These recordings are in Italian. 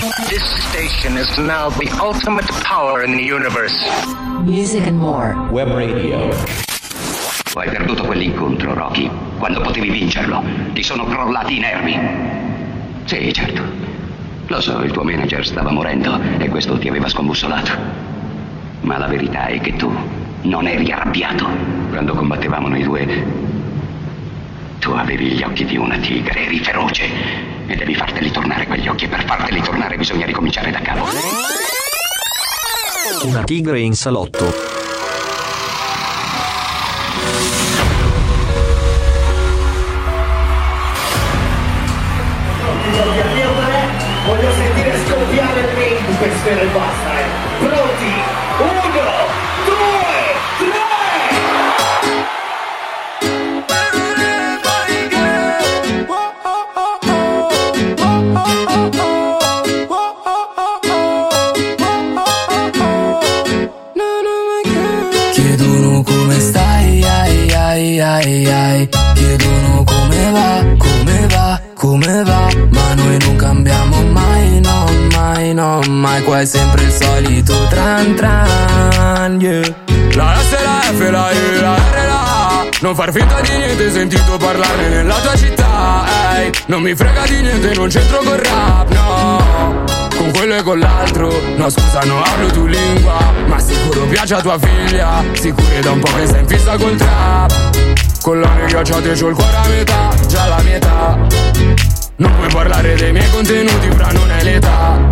This station is now the ultimate power in the universe. Music and more. Web radio. Hai perduto quell'incontro, Rocky. Quando potevi vincerlo, ti sono crollati i nervi. Sì, certo. Lo so, il tuo manager stava morendo e questo ti aveva scombussolato. Ma la verità è che tu non eri arrabbiato. Quando combattevamo noi due, tu avevi gli occhi di una tigre, eri feroce. E devi farteli tornare quegli occhi e per farteli tornare bisogna ricominciare da capo. Una tigre in salotto. Voglio sentire scoppiare il ring per sfera e basta, come va? Ma noi non cambiamo mai, no, mai, no, mai. Qua è sempre il solito tran tran, yeah. La S, la F, la E, la R, la A. Non far finta di niente, sentito parlarne nella tua città, ehi. Non mi frega di niente, non c'entro col rap, no. Con quello e con l'altro No scusa no hablo tu lingua. Ma sicuro piace a tua figlia Sicuro da un po' che sei in fissa col trap Con la ghiacciate c'ho il cuore a metà Già la mia età Non puoi parlare dei miei contenuti fra non è l'età.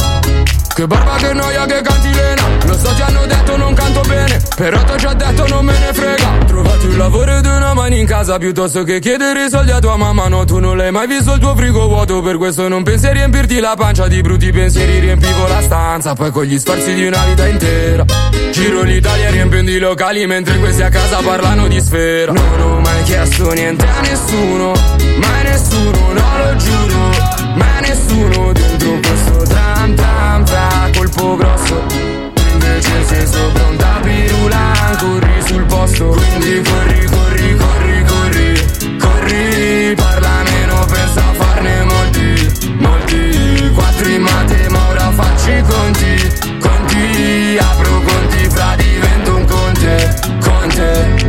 Che barba che noia che canti lena. Lo so ti hanno detto non canto bene. Però t'ho già detto non me ne frega. Trovati un lavoro ed una mano in casa Piuttosto che chiedere soldi a tua mamma. No tu non l'hai mai visto il tuo frigo vuoto. Per questo non pensi a riempirti la pancia Di brutti pensieri stanza Poi con gli sforzi di una vita intera. Giro l'Italia riempendo i locali Mentre questi a casa parlano di sfera. Non ho mai chiesto niente a nessuno Mai nessuno, no lo giuro. Mai nessuno dentro questo tram tram tra colpo grosso. Invece sei sopra un tapirulan Corri sul posto. Quindi corri, corri, corri, corri Corri, parla meno, pensa a farne molti Molti, quattro in mate ma ora faccio i conti Conti, apro conti fra divento un conte Conte,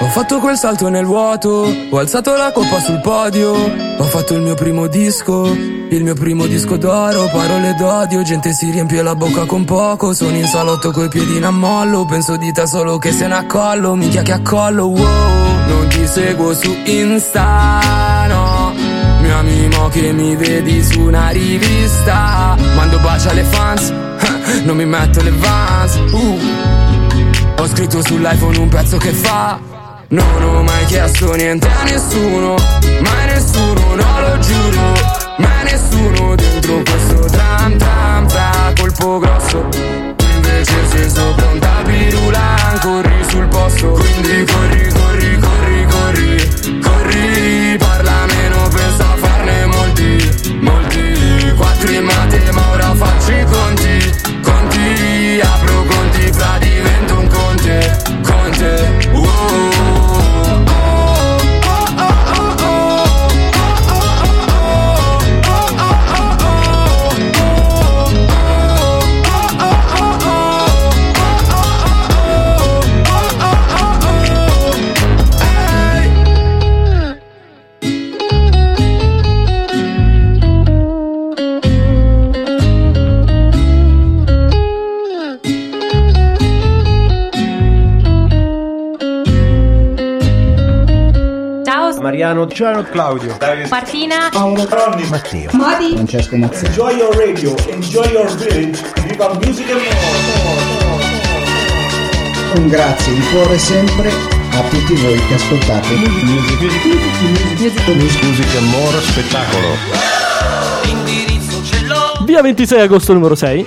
Ho fatto quel salto nel vuoto, ho alzato la coppa sul podio, ho fatto il mio primo disco, il mio primo disco d'oro, parole d'odio, gente si riempie la bocca con poco, sono in salotto coi piedi in ammollo, penso di te solo che se ne accollo, minchia che accollo, wow, non ti seguo su Insta, no, mi ami mo che mi vedi su una rivista, mando baci alle fans, non mi metto le vans, uh. Ho scritto sull'iPhone un pezzo che fa. Non ho mai chiesto niente a nessuno Mai nessuno, no lo giuro Dentro questo tram tram tra colpo grosso. Invece sei sopra un tapirulan Corri sul posto. Quindi corri, corri, corri, corri Corri, parla meno, pensa a farne molti Molti, quattro in mate ma ora faccio i conti Conti, apro conti fra divento Ciao, Mariano, Luciano, Claudio, Martina. Paolo, Ronny, Matteo, Modi. Francesco Mazzini. Enjoy your radio, enjoy your village, viva music and more. Un grazie di cuore sempre a tutti voi che ascoltate Music Music and More spettacolo. Via 26 agosto numero 6.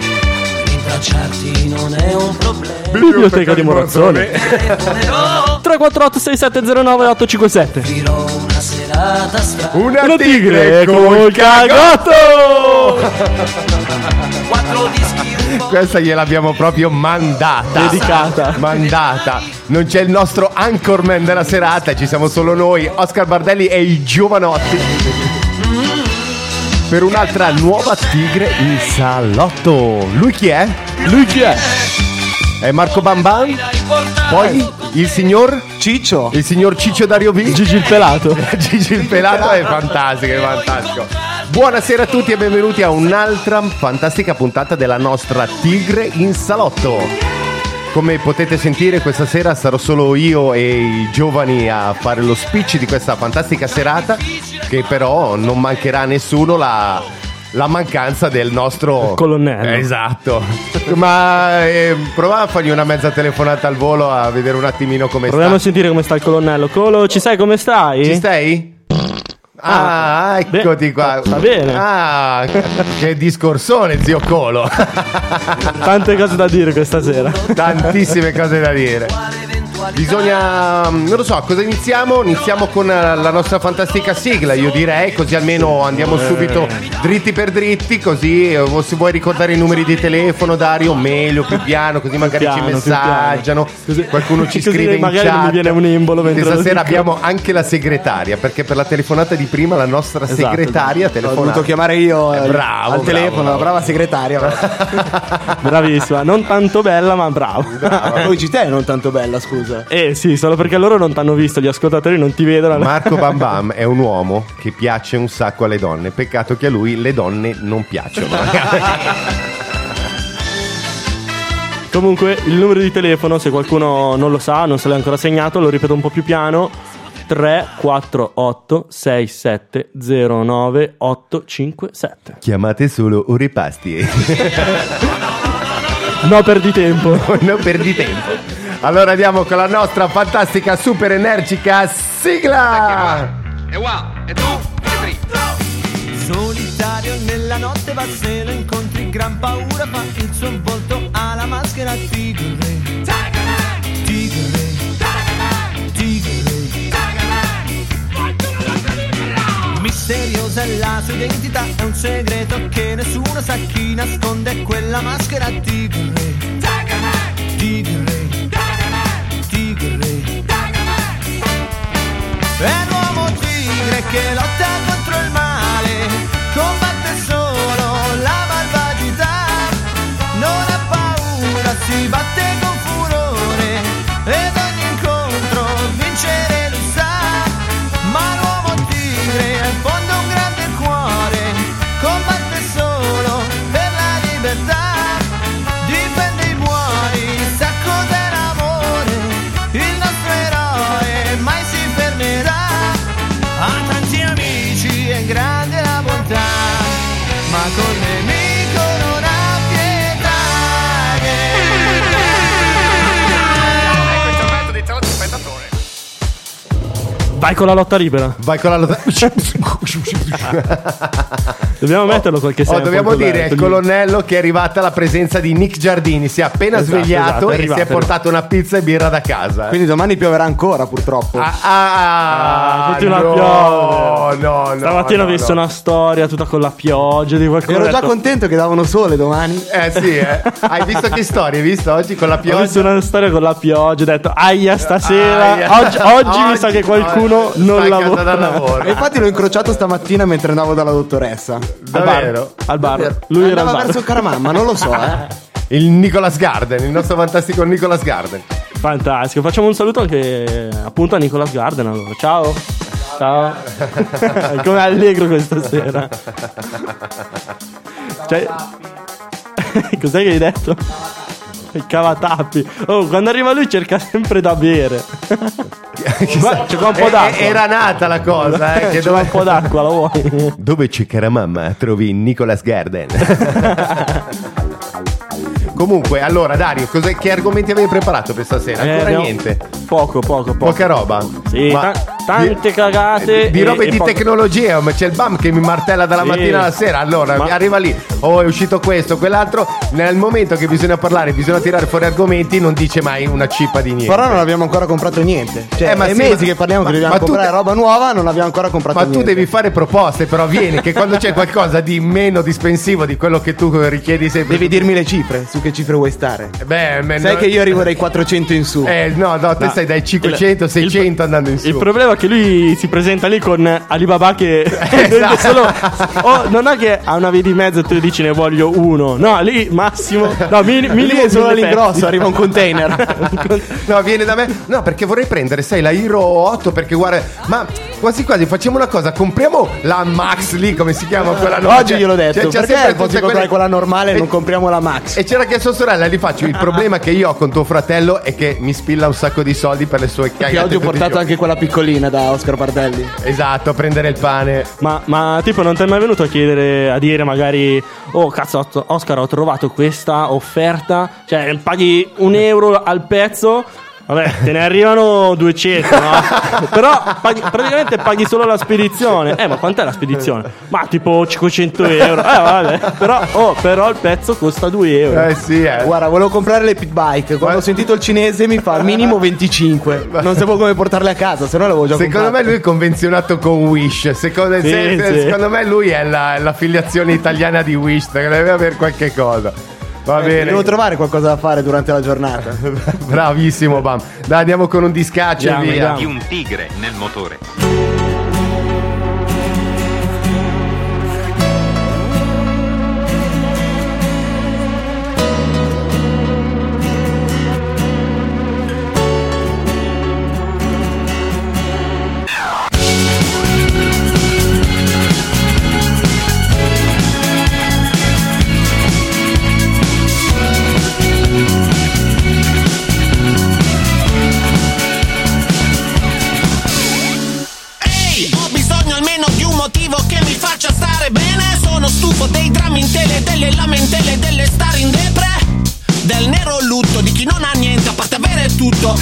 Rintracciarti non è un problema Biblioteca di Morazzone. 348 6709 857. Una Una Una tigre col cagotto! Oh! Questa gliel'abbiamo proprio mandata. Dedicata. Mandata. Non c'è il nostro anchorman della serata, ci siamo solo noi, Oscar Bardelli e i giovanotti. Per un'altra nuova tigre in salotto. Lui chi è? Lui chi è? È Marco Bamban. Poi il signor Ciccio. il signor Ciccio Dario V. Gigi il pelato. Gigi il pelato è fantastico, è fantastico. Buonasera a tutti e benvenuti a un'altra fantastica puntata della nostra Tigre in salotto. Come potete sentire questa sera sarò solo io e i giovani a fare lo speech di questa fantastica serata che però non mancherà a nessuno la, la mancanza del nostro colonnello. Esatto. Ma eh, prova a fargli una mezza telefonata al volo a vedere un attimino come Proviamo a sta. sentire come sta il colonnello. Colo, ci sai come stai? Ci stai? Ah, eccoti beh, qua. sta bene. Ah, che discorsone, zio Colo. Tante cose da dire questa sera. Tantissime cose da dire. Bisogna, non lo so, cosa iniziamo? Iniziamo con eh, la nostra fantastica sigla, io direi, così almeno andiamo subito dritti per dritti, così eh, o se vuoi ricordare i numeri di telefono, Dario, meglio, più piano, così magari piano, ci messaggiano, qualcuno ci così scrive in magari chat. non mi viene un imbolo mentre Questa lo sera dico. abbiamo anche la segretaria, perché per la telefonata di prima la nostra Esatto, segretaria Ho telefonata. dovuto chiamare io Eh, eh, bravo, al bravo, telefono, bravo. la brava segretaria. Bravissima, non tanto bella, ma bravo. Poi ci te non tanto bella, scusa. Eh sì, solo perché loro non ti hanno visto, gli ascoltatori non ti vedono. Marco Bam Bam è un uomo che piace un sacco alle donne. Peccato che a lui le donne non piacciono. Comunque, il numero di telefono, se qualcuno non lo sa, non se l'ha ancora segnato, lo ripeto un po' più piano. 348 67 09 857. Chiamate solo Orepasti. No, perdi tempo. non perdi tempo. Allora andiamo con la nostra fantastica, super energica sigla. E wow, e tu, e tri. Solitario nella notte va se lo incontri gran paura fa il suo volto alla maschera tigre. Tigre. Tigre. Misteriosa è la sua identità è un segreto che nessuno sa chi nasconde quella maschera tigre Tigre Tigre è un uomo tigre che lotta contro il male, Vai con la lotta libera. Vai con la lotta. Dobbiamo metterlo qualche Oh, sample. dobbiamo dire al colonnello che è arrivata la presenza di Nick Giardini. Si è appena Esatto, svegliato esatto, e si è portato una pizza e birra da casa. Quindi domani pioverà ancora, purtroppo. Ah, ah, Ah, continua no, a piovere. No, no, Stamattina no, ho visto no. una storia tutta con la pioggia di qualcuno. Ero già detto- contento che davano sole domani. Eh sì, eh. Hai visto che storia? Hai visto oggi con la Ho visto pioggia? una storia con la pioggia, ho detto aia stasera. Aia. Oggi, oggi mi sa che qualcuno oggi non lavora. E infatti l'ho incrociato stamattina mentre andavo dalla dottoressa. Al Davvero? bar. Al bar. Lui era al Andava bar. verso Caramamma, non lo so, eh. Il Nicolas Garden, il nostro fantastico Nicolas Garden. Fantastico. Facciamo un saluto anche appunto a Nicolas Garden. Allora. Ciao. Ciao. Come allegro questa sera. Cioè... Cos'è che hai detto? Il cavatappi. Oh, quando arriva lui cerca sempre da bere. Ma c'è un po' Eh, d'acqua. eh, Era nata la cosa, eh, che C'è qua un dove... po' d'acqua, la vuoi? dove c'è Caramamma trovi Nicolas Garden. Comunque, allora Dario, cos'è- che argomenti avevi preparato per stasera? Eh, Ancora abbiamo- niente. Poco, poco, poco. Poca roba. Sì, Ma tante cagate. Di e- robe e di poi- tecnologia, ma c'è il BAM che mi martella dalla Sì. mattina alla sera. Allora Ma- arriva lì, oh è uscito questo, quell'altro. Nel momento che bisogna parlare, bisogna tirare fuori argomenti, non dice mai una cippa di niente. Però non abbiamo ancora comprato niente. Cioè, Eh, ma è sì, mesi ma- che parliamo ma- che dobbiamo ma tu comprare te- roba nuova, non abbiamo ancora comprato Ma tu niente. devi fare proposte, però vieni che quando c'è qualcosa di meno dispensivo di quello che tu richiedi sempre. Devi dirmi le cifre, su che cifre vuoi stare. Beh, me- Sai no- che io arrivo dai 400 in su. Eh, no, no, te No. stai dai 500, 600 andando in su. Il problema è che lui si presenta lì con Alibaba che Esatto. solo oh, non è che ha una via di mezzo e tu dici ne voglio uno. No, lì massimo no, mini- minimo solo all'ingrosso, arriva un container. No, viene da me. No, perché vorrei prendere, sai, la Hero 8 perché guarda, ma quasi quasi facciamo una cosa, compriamo la Max lì, come si chiama quella nuova? Oggi gliel'ho detto, Cioè, c'è perché sempre posso tutte comprare quelle- quella normale e non compriamo la Max? E c'era chiesto a sorella, gli faccio il problema che io ho con tuo fratello è che mi spilla un sacco di soldi per le sue cagate. Che oggi ho portato anche quella piccolina da Oscar Bardelli. Esatto, a prendere il pane. Ma, ma tipo non ti è mai venuto a chiedere a dire magari Oh cazzo Oscar ho trovato questa offerta Cioè paghi un euro al pezzo Vabbè te ne arrivano 200 no? Però paghi- praticamente paghi solo la spedizione Eh ma quant'è la spedizione? Ma tipo 500 euro Eh vabbè Però, oh, però il pezzo costa 2 euro Eh sì, eh. Guarda, volevo comprare le pit bike. Quando ho sentito il cinese mi fa minimo 25. Non sapevo come portarle a casa, se no l'avevo già Secondo me comprate. lui è convenzionato con Wish. Secondo, Sì, se- sì. secondo me lui è la- l'affiliazione italiana di Wish. Deve avere qualche cosa. Va bene. Devo trovare qualcosa da fare durante la giornata. Bravissimo, Bam. Dai, andiamo con un discaccio e Andiamo, via. andiamo. di un tigre nel motore.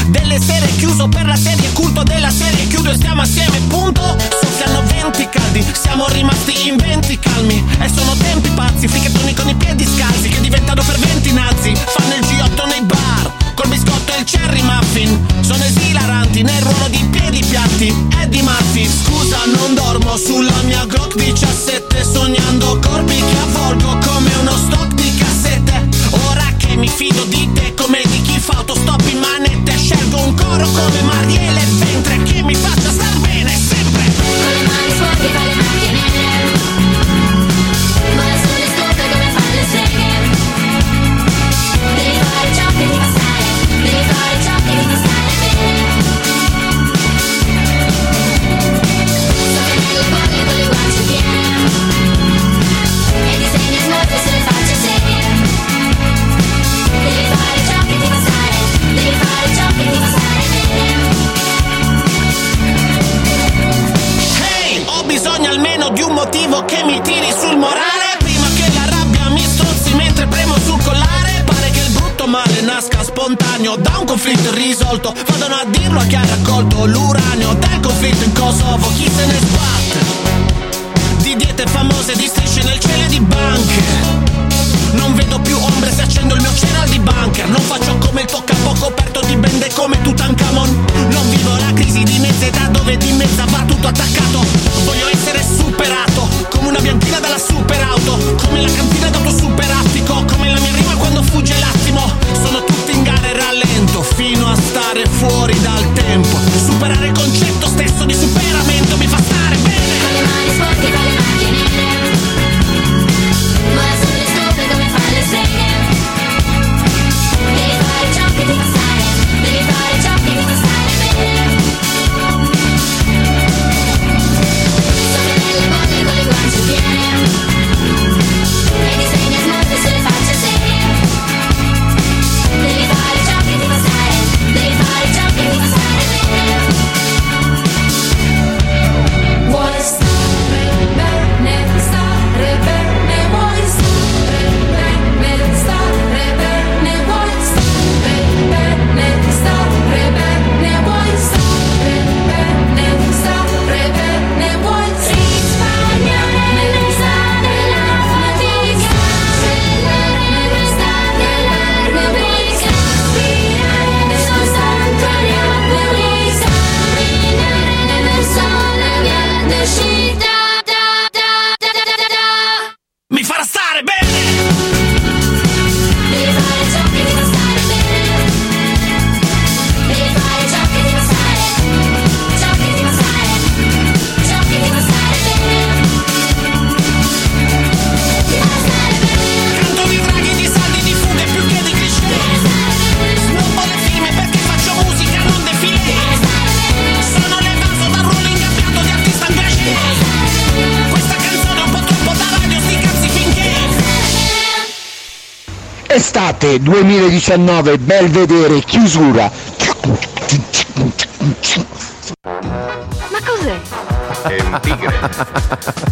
Delle sere chiuso per la serie culto della serie chiudo e stiamo assieme, punto. Soffiano venti caldi, siamo rimasti in venti calmi. E sono tempi pazzi, fricchettoni con i piedi scalzi che diventano ferventi nazi. Fanno il Estate 2019, Belvedere, chiusura. Ma cos'è? È un tigre.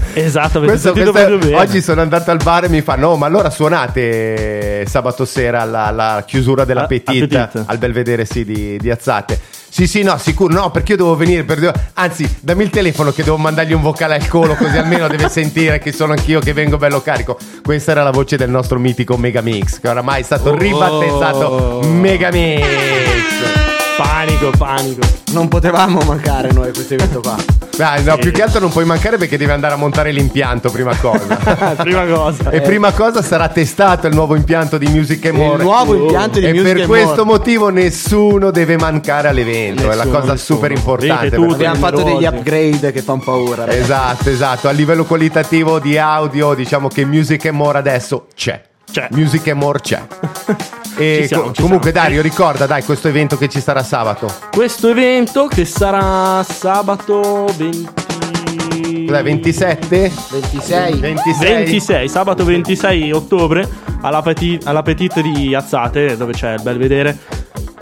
Esatto, avete Questo- sentito questo- bene. oggi sono andato al bar e mi fanno: Oh, ma allora suonate sabato sera alla, alla chiusura dell'Appetit Appetit. al Belvedere sì, di, di Azzate. Sì, sì, no, sicuro, no, perché io devo venire. per- Anzi, dammi il telefono che devo mandargli un vocale al colo, così almeno deve sentire che sono anch'io che vengo bello carico. Questa era la voce del nostro mitico Megamix, che oramai è stato Oh. ribattezzato Megamix. Panico, panico. Non potevamo mancare noi a questo evento qua. Dai, no, più che altro non puoi mancare perché devi andare a montare l'impianto, prima cosa. prima cosa. E prima cosa sarà testato il nuovo impianto di Music and Il More. nuovo impianto di e Music per and questo More. motivo nessuno deve mancare all'evento. è la Nessuno, cosa nessuno. super importante. Tutti, Abbiamo fatto degli upgrade che fanno paura. ragazzi. Esatto, esatto. A livello qualitativo di audio, diciamo che Music and More adesso c'è. C'è. Music and More c'è. E Ci siamo, co- ci comunque, siamo. Dario, ricorda, dai, questo evento che ci sarà sabato. Questo evento che sarà sabato 20... Cos'è, 27? 26. 26. 26, sabato 26 ottobre all'Appetit, all'Appetit di Azzate dove c'è il Belvedere.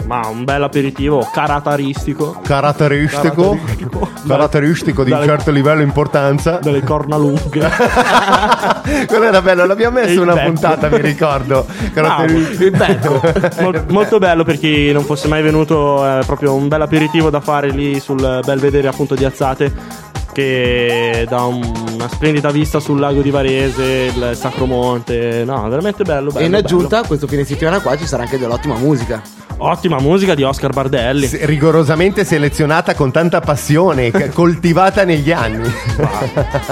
Ma un bel aperitivo caratteristico. Caratteristico, caratteristico di un certo livello e importanza. Dalle corna lunghe. Quello era bello, l'abbiamo messo Il una becco. puntata, mi ricordo. Caratteristico. il becco. Mol- molto bello per chi non fosse mai venuto, è proprio un bel aperitivo da fare lì sul Belvedere appunto di Azzate che dà un- una splendida vista sul lago di Varese, il Sacromonte, no, veramente bello, bello E in bello. aggiunta, questo fine settimana qua ci sarà anche dell'ottima musica. Ottima musica di Oscar Bardelli. S- rigorosamente selezionata con tanta passione, coltivata negli anni.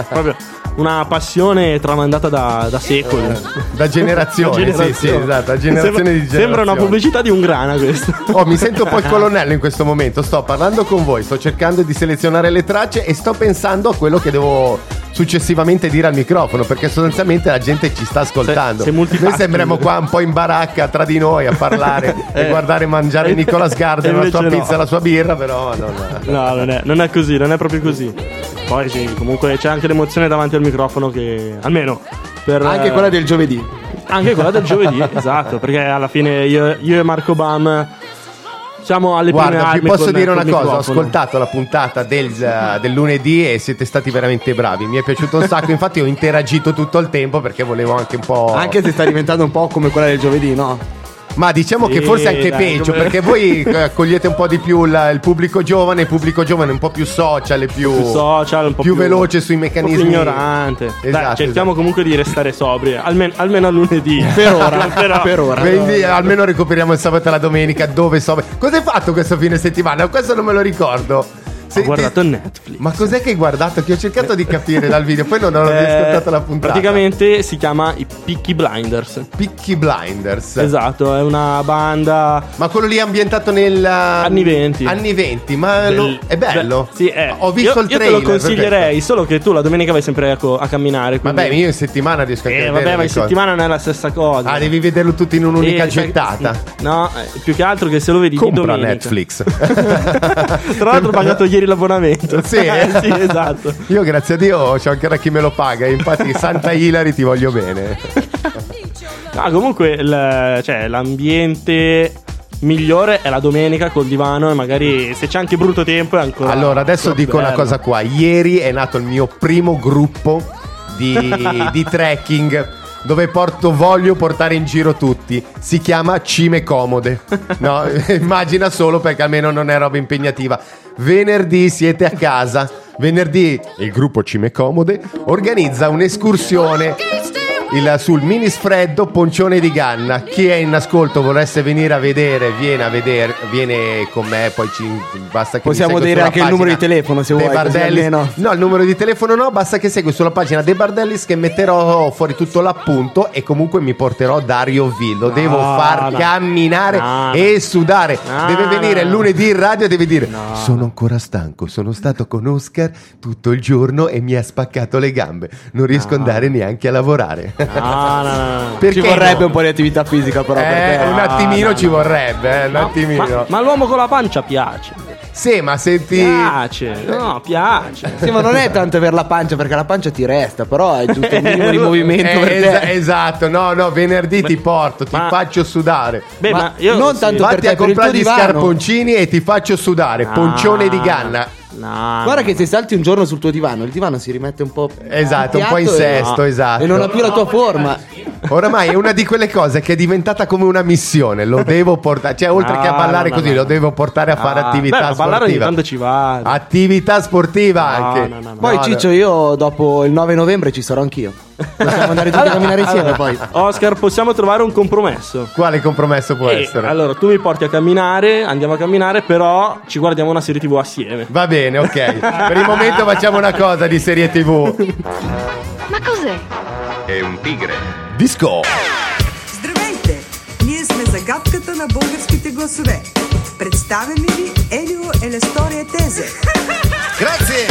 Proprio una passione tramandata da, da secoli. Da generazione, Da sì, sì, esatto, da generazione Sembra, di generazione. Sembra una pubblicità di un grana questo. Oh, mi sento un po' il colonnello in questo momento. Sto parlando con voi, sto cercando di selezionare le tracce e sto pensando a quello che devo successivamente dire al microfono. Perché sostanzialmente la gente ci sta ascoltando. Sei multitasking. noi sembriamo qua un po' in baracca tra di noi a parlare e Eh. guardare mangiare E- Nicolas Gardner, la sua no. pizza e la sua birra, però non. No, non è, non è così, non è proprio così. Poi sì, comunque c'è anche l'emozione davanti al microfono che almeno per Anche quella del giovedì. anche quella del giovedì, esatto, perché alla fine io, io e Marco Bam siamo alle prime Guarda, vi armi posso con- dire una cosa: ho microfono. ascoltato la puntata del, del lunedì e siete stati veramente bravi. Mi è piaciuto un sacco. Infatti, ho interagito tutto il tempo perché volevo anche un po'. Anche se sta diventando un po' come quella del giovedì, no? Ma diciamo che Sì, forse anche dai, peggio, come- perché voi eh, cogliete un po' di più il, il pubblico giovane, il pubblico giovane un po' più social, e più, Più social, un po' più più- veloce sui un po' più meccanismi. ignorante. Dai, Esatto, cerchiamo esatto. comunque di restare sobri, almeno, almeno a lunedì. Per ora, Però- per ora. Quindi almeno recuperiamo il sabato e la domenica dove so. Cosa hai fatto questo fine settimana? Questo non me lo ricordo. Ho guardato Netflix. Ma cos'è che hai guardato? Che ho cercato di capire dal video, poi non ho Eh, ascoltato la puntata. Praticamente si chiama i Peaky Blinders. Peaky Blinders. Esatto, è una banda Ma quello lì è ambientato nel anni 20. Anni 20, ma Del- lo- è bello. Beh, sì, è. Ho visto io, il io trailer. te lo consiglierei, solo che tu la domenica vai sempre a, co- a camminare. quindi- Vabbè, io in settimana riesco a Eh, vedere vabbè, ma in cose. settimana non è la stessa cosa. Ah, devi vederlo tutto in un'unica Eh, cioè, gettata. No, eh, più che altro che se lo vedi Compra di domenica. Netflix. Tra l'altro ho pagato ieri l'abbonamento. Sì, sì, esatto. Io grazie a Dio c'ho ancora chi me lo paga. Infatti, Santa Hilary ti voglio bene. No, comunque il- cioè, l'ambiente migliore è la domenica col divano e magari se c'è anche brutto tempo è ancora Allora, adesso dico una bello. cosa qua. Ieri è nato il mio primo gruppo di, di trekking dove porto, voglio portare in giro tutti. Si chiama Cime Comode. No, immagina solo perché almeno non è roba impegnativa. Venerdì siete a casa. Venerdì il gruppo Cime Comode organizza un'escursione il- sul mini sfreddo Poncione di Ganna. Chi è in ascolto volesse venire a vedere, viene a vedere, viene con me, poi ci basta che Possiamo dire anche il numero di telefono se vuoi. Bardellis. No, il numero di telefono no, basta che segui sulla pagina dei Bardellis che metterò fuori tutto l'appunto e comunque mi porterò Dario V. Lo devo No, far no. camminare No, e sudare. Deve venire lunedì in radio e deve dire sono ancora stanco, sono stato con Oscar tutto il giorno e mi ha spaccato le gambe. Non riesco ad andare neanche a lavorare. No, no, no, no. Perché Ci vorrebbe no? un po' di attività fisica, però. Eh, perché- un attimino no, ci vorrebbe, eh, un Ma- attimino. Ma, ma l'uomo con la pancia piace. Sì, ma senti. Piace, no, piace. Sì, ma non è tanto per la pancia, perché la pancia ti resta, però è giusto un minimo di movimento Eh, per te. esatto, no, no, venerdì ti porto, ti ma- faccio sudare. Beh, ma, io non tanto per Vatti te, a per comprare gli scarponcini e ti faccio sudare. No. Poncione di ganna. No, Guarda no. che se salti un giorno sul tuo divano, il divano si rimette un po'. Esatto, un po' in sesto, esatto. E non ha più la tua forma. Oramai è una di quelle cose che è diventata come una missione. Lo devo portare, cioè, oltre No, che a ballare no, così, no. lo devo portare a fare Ah, attività beh, a ballare ogni sportiva. tanto ci va. Attività sportiva No, anche. no, no, no. Poi, No, Ciccio, io dopo il 9 novembre ci sarò anch'io. Possiamo andare tutti a camminare insieme Allora, poi. Oscar, possiamo trovare un compromesso. Quale compromesso può Eh, essere? allora, tu mi porti a camminare, andiamo a camminare, però ci guardiamo una serie TV assieme. Va bene, ok. per il momento facciamo una cosa di serie TV. Ma cos'è? È un tigre. Disco. Здравейте! Ние сме загадката на българските гласове. Представяме ви Елио Елестория Тезе. Grazie,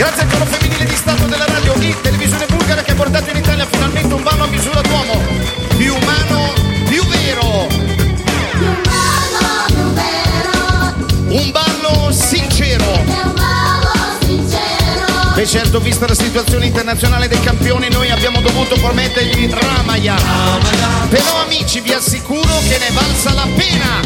grazie al coro femminile di Stato della radio e televisione bulgara che ha portato in Italia finalmente un ballo a misura d'uomo, più umano, più vero. Un ballo sincero. E certo, vista la situazione internazionale del campione, noi abbiamo dovuto promettergli Ramaya. Però amici, vi assicuro che ne valsa la pena.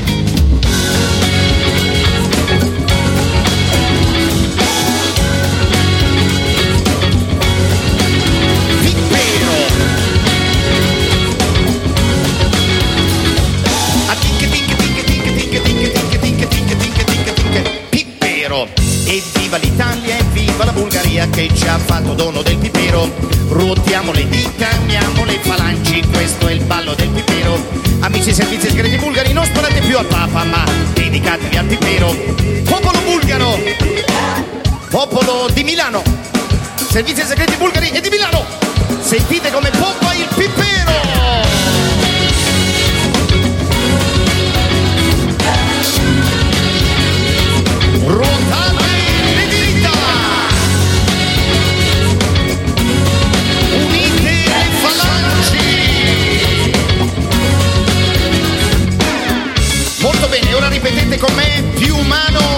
Pippero, evviva l'Italia! Evviva la Bulgaria che ci ha fatto dono del pipero. Ruotiamo le dita, uniamo le falangi, questo è il ballo del pipero. Amici servizi segreti bulgari, non sparate più al Papa, ma dedicatevi al pipero. Popolo bulgaro, popolo di Milano, servizi segreti bulgari e di Milano. Sentite come pompa il pipero!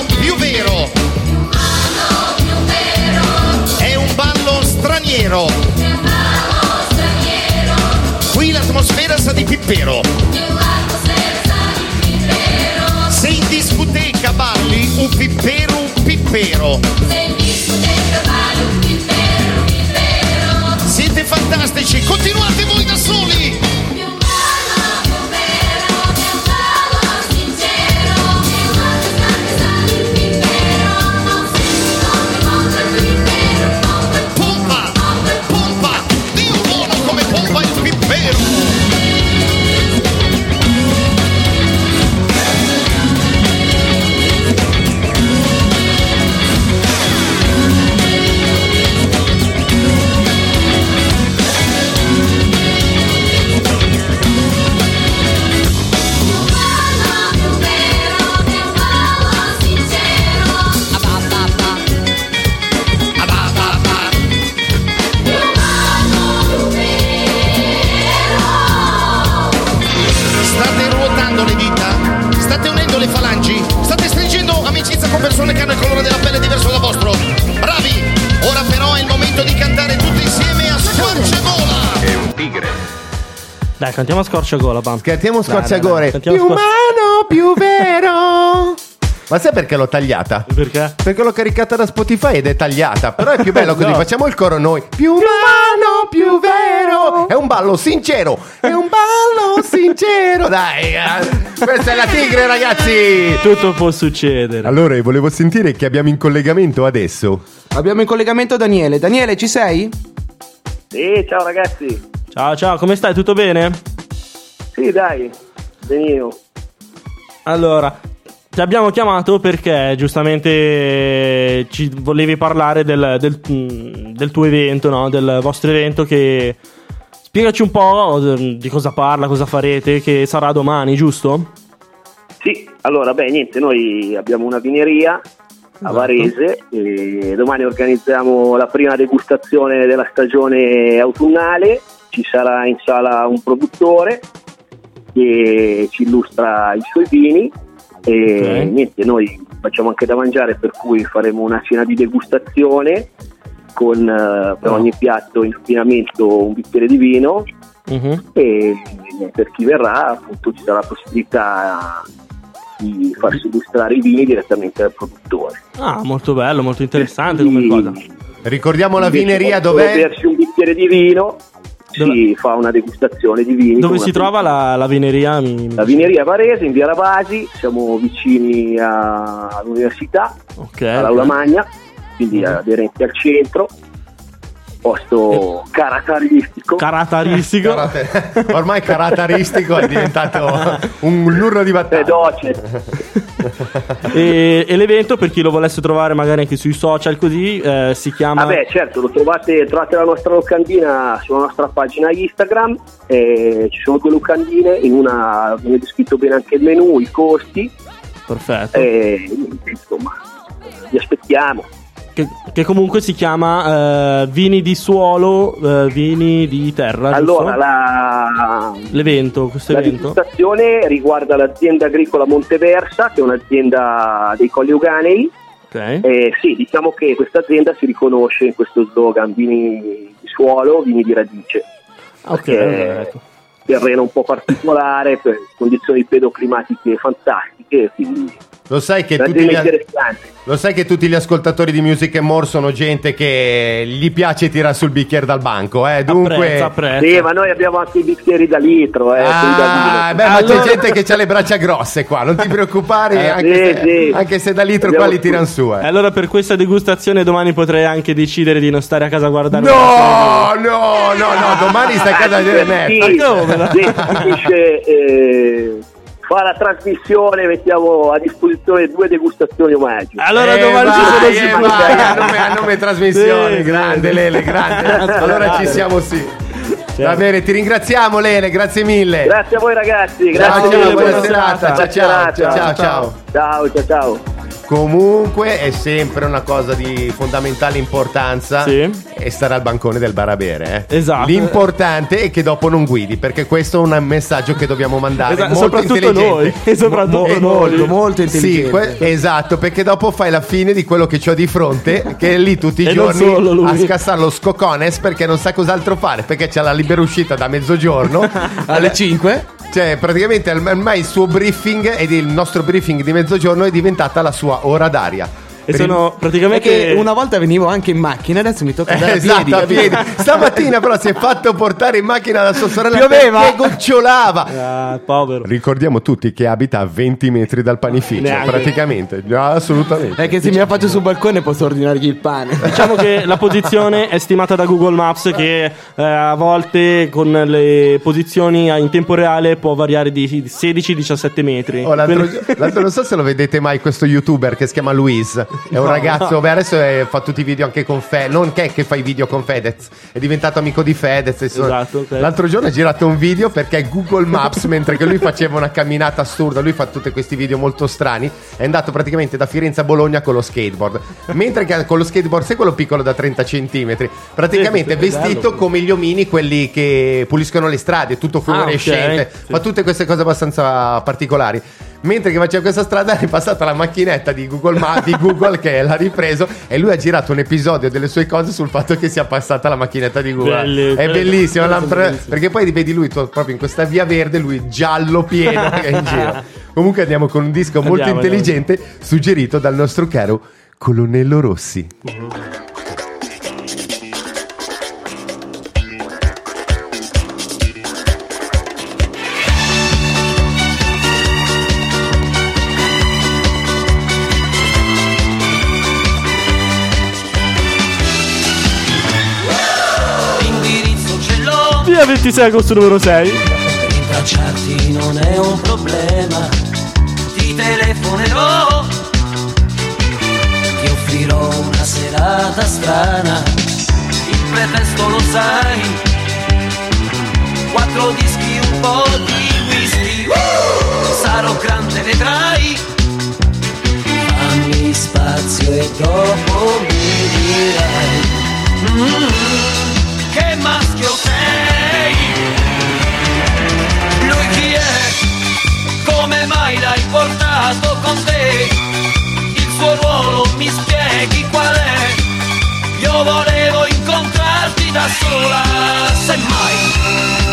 Più vero. È un ballo straniero. Qui l'atmosfera sa di pippero. Se in discoteca balli un pippero, un pippero. Siete fantastici, continuate voi da soli. Cantiamo a scorciagola, Bam. Cantiamo Dai, dai, dai, scorciagore. cantiamo Più scor- umano, più vero. Ma sai perché l'ho tagliata? Perché? Perché l'ho caricata da Spotify ed è tagliata. Però è più bello così. No. Facciamo il coro noi. Più umano, più vero. È un ballo sincero. È un ballo sincero. Dai, eh. questa è la tigre, ragazzi. Tutto può succedere. Allora, volevo sentire che abbiamo in collegamento adesso. Abbiamo in collegamento Daniele. Daniele, ci sei? Sì, ciao ragazzi. Ciao, ciao, come stai? Tutto bene? Sì, dai, benino. Allora, ti abbiamo chiamato perché giustamente ci volevi parlare del, del- mm, del tuo evento, no? Del vostro evento che... Spiegaci un po' di cosa parla, cosa farete, che sarà domani, giusto? Sì, allora, beh, niente, noi abbiamo una vineria a Esatto. Varese e domani organizziamo la prima degustazione della stagione autunnale. Ci sarà in sala un produttore che ci illustra i suoi vini e Ok. niente, noi facciamo anche da mangiare, per cui faremo una cena di degustazione con eh, per ogni piatto in abbinamento un bicchiere di vino Mhm. e per chi verrà appunto ci sarà la possibilità di farsi illustrare i vini direttamente dal produttore. Ah, molto bello, molto interessante come cosa. Ricordiamo la vineria quando dov'è? bersi un bicchiere di vino si fa una degustazione di vini. Dove si trova la, la vineria? Mi- La vineria Varese in via Ravasi, siamo vicini a- all'università, Ok, all'Aula ok. Magna, quindi aderenti al centro, posto caratteristico. Caratteristico. Carate- Ormai caratteristico è diventato un lurro di battaglia. E, e l'evento, per chi lo volesse trovare magari anche sui social così, eh, si chiama... Vabbè, certo, lo trovate, trovate la nostra locandina sulla nostra pagina Instagram, eh, ci sono due locandine, in una viene descritto bene anche il menù, i costi, Perfetto. e insomma, vi aspettiamo. Che, che comunque si chiama eh, Vini di suolo, eh, vini di terra. Allora, la, L'evento, questo La evento. degustazione riguarda l'azienda agricola Monteversa, che è un'azienda dei Colli Uganei. Ok. Eh, sì, diciamo che questa azienda si riconosce in questo slogan vini di suolo, vini di radice. Ok, perché ecco. terreno un po' particolare, per condizioni pedoclimatiche fantastiche, quindi Lo sai, che tutti gli, lo sai che tutti gli ascoltatori di Music and More sono gente che gli piace tirare sul bicchiere dal banco, eh? Dunque... Sì, ma noi abbiamo anche i bicchieri da litro, eh, Ah, beh, ma c'è gente che ha le braccia grosse qua, non ti preoccupare, Eh, anche, sì, se, sì. anche se da litro Abbiamo qua li tirano su. Eh. allora per questa degustazione domani potrei anche decidere di non stare a casa a guardare No, no, no, no, domani stai a casa a vedere Sì, net. sì, dice, eh, fa la trasmissione, mettiamo a disposizione due degustazioni omaggio. Allora Eh, domani ci vai, sono eh, vai, a nome, a nome trasmissione, Sì, grande. Lele, grande. Allora ci siamo sì. Va bene, ti ringraziamo Lele, grazie mille. Grazie a voi ragazzi, Ciao, grazie ciao, mille, buona serata. Buona Ciao, ciao, serata. ciao, ciao. Ciao, ciao, ciao. Comunque è sempre una cosa di fondamentale importanza Sì. e stare al bancone del bar a bere. eh. Esatto. L'importante è che dopo non guidi, perché questo è un messaggio che dobbiamo mandare. Esatto, molto soprattutto noi, e soprattutto Mo- noi. molto, molto intelligente. Sì, que- esatto, perché dopo fai la fine di quello che ho di fronte, che è lì tutti i E giorni a scassare lo scocones perché non sa cos'altro fare, perché c'è la libera uscita da mezzogiorno Alle 5? Cioè, praticamente ormai il suo briefing ed il nostro briefing di mezzogiorno è diventata la sua ora d'aria. E Per il- sono praticamente... Perché una volta venivo anche in macchina, adesso mi tocca andare Eh, esatto, a piedi. Stamattina però si è fatto portare in macchina da sua sorella Pioveva. perché gocciolava. Ah, povero. Ricordiamo tutti che abita a 20 metri dal panificio, Neanche. praticamente. No, assolutamente. È che se mi affaccio sul balcone posso ordinargli il pane. Diciamo che la posizione è stimata da Google Maps che eh, a volte con le posizioni in tempo reale può variare di 16-17 metri. Oh, l'altro, Quindi- l'altro non so se lo vedete mai questo youtuber che si chiama Luis è un No, ragazzo no. beh, adesso è- fa tutti i video anche con Fedez non che, che fa i video con Fedez è diventato amico di Fedez Esatto, ok. l'altro giorno ha girato un video perché Google Maps mentre che lui faceva una camminata assurda lui fa tutti questi video molto strani è andato praticamente da Firenze a Bologna con lo skateboard mentre che con lo skateboard sai quello piccolo da 30 centimetri praticamente Sì, vestito bello. come gli omini quelli che puliscono le strade tutto fluorescente Ah, ok, sì. fa tutte queste cose abbastanza particolari. Mentre che faceva questa strada è passata la macchinetta di Google, Ma- di Google che l'ha ripreso e lui ha girato un episodio delle sue cose sul fatto che sia passata la macchinetta di Google. Belli, è bellissimo, bellissimi. perché poi vedi lui proprio in questa via verde, lui giallo pieno che è in giro. Comunque andiamo con un disco molto Andiamo, intelligente suggerito dal nostro caro Colonnello Rossi. Via 26 agosto numero 6. rintracciarti non è un problema. Ti telefonerò, ti offrirò una serata strana. Il pretesto lo sai, quattro dischi, un po' di whisky. Sarò grande, vedrai. Fammi spazio e dopo mi dirai. "Mm, mai l'hai portato con te? Il suo ruolo mi spieghi qual è? Io volevo incontrarti da sola, semmai.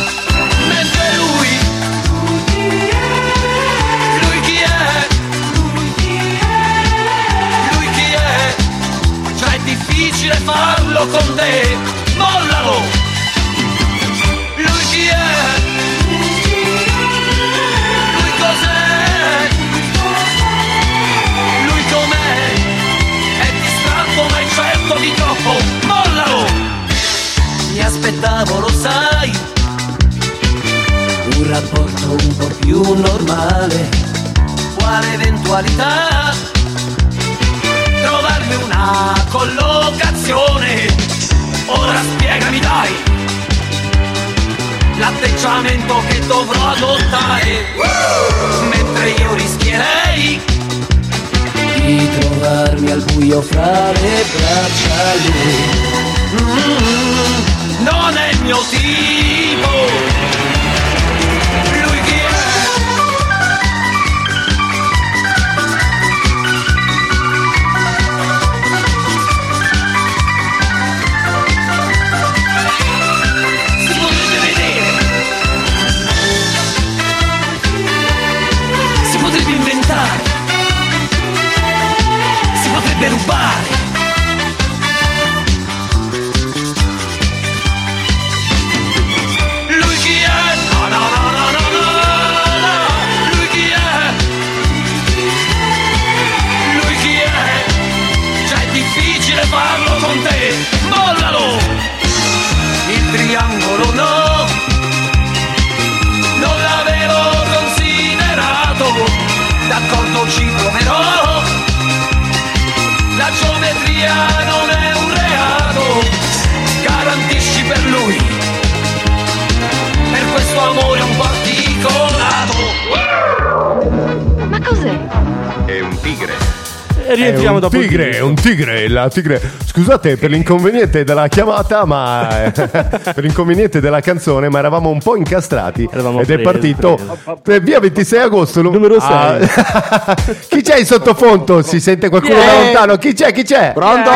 Rientriamo è un dopo il tigre, è un tigre, la tigre. Scusate per l'inconveniente della chiamata, ma per l'inconveniente della canzone, ma eravamo un po' incastrati ed è presi, partito per via 26 agosto. Numero Ah, chi c'è in sottofondo? Si sente qualcuno è? da lontano? Chi c'è? Chi c'è? Pronto?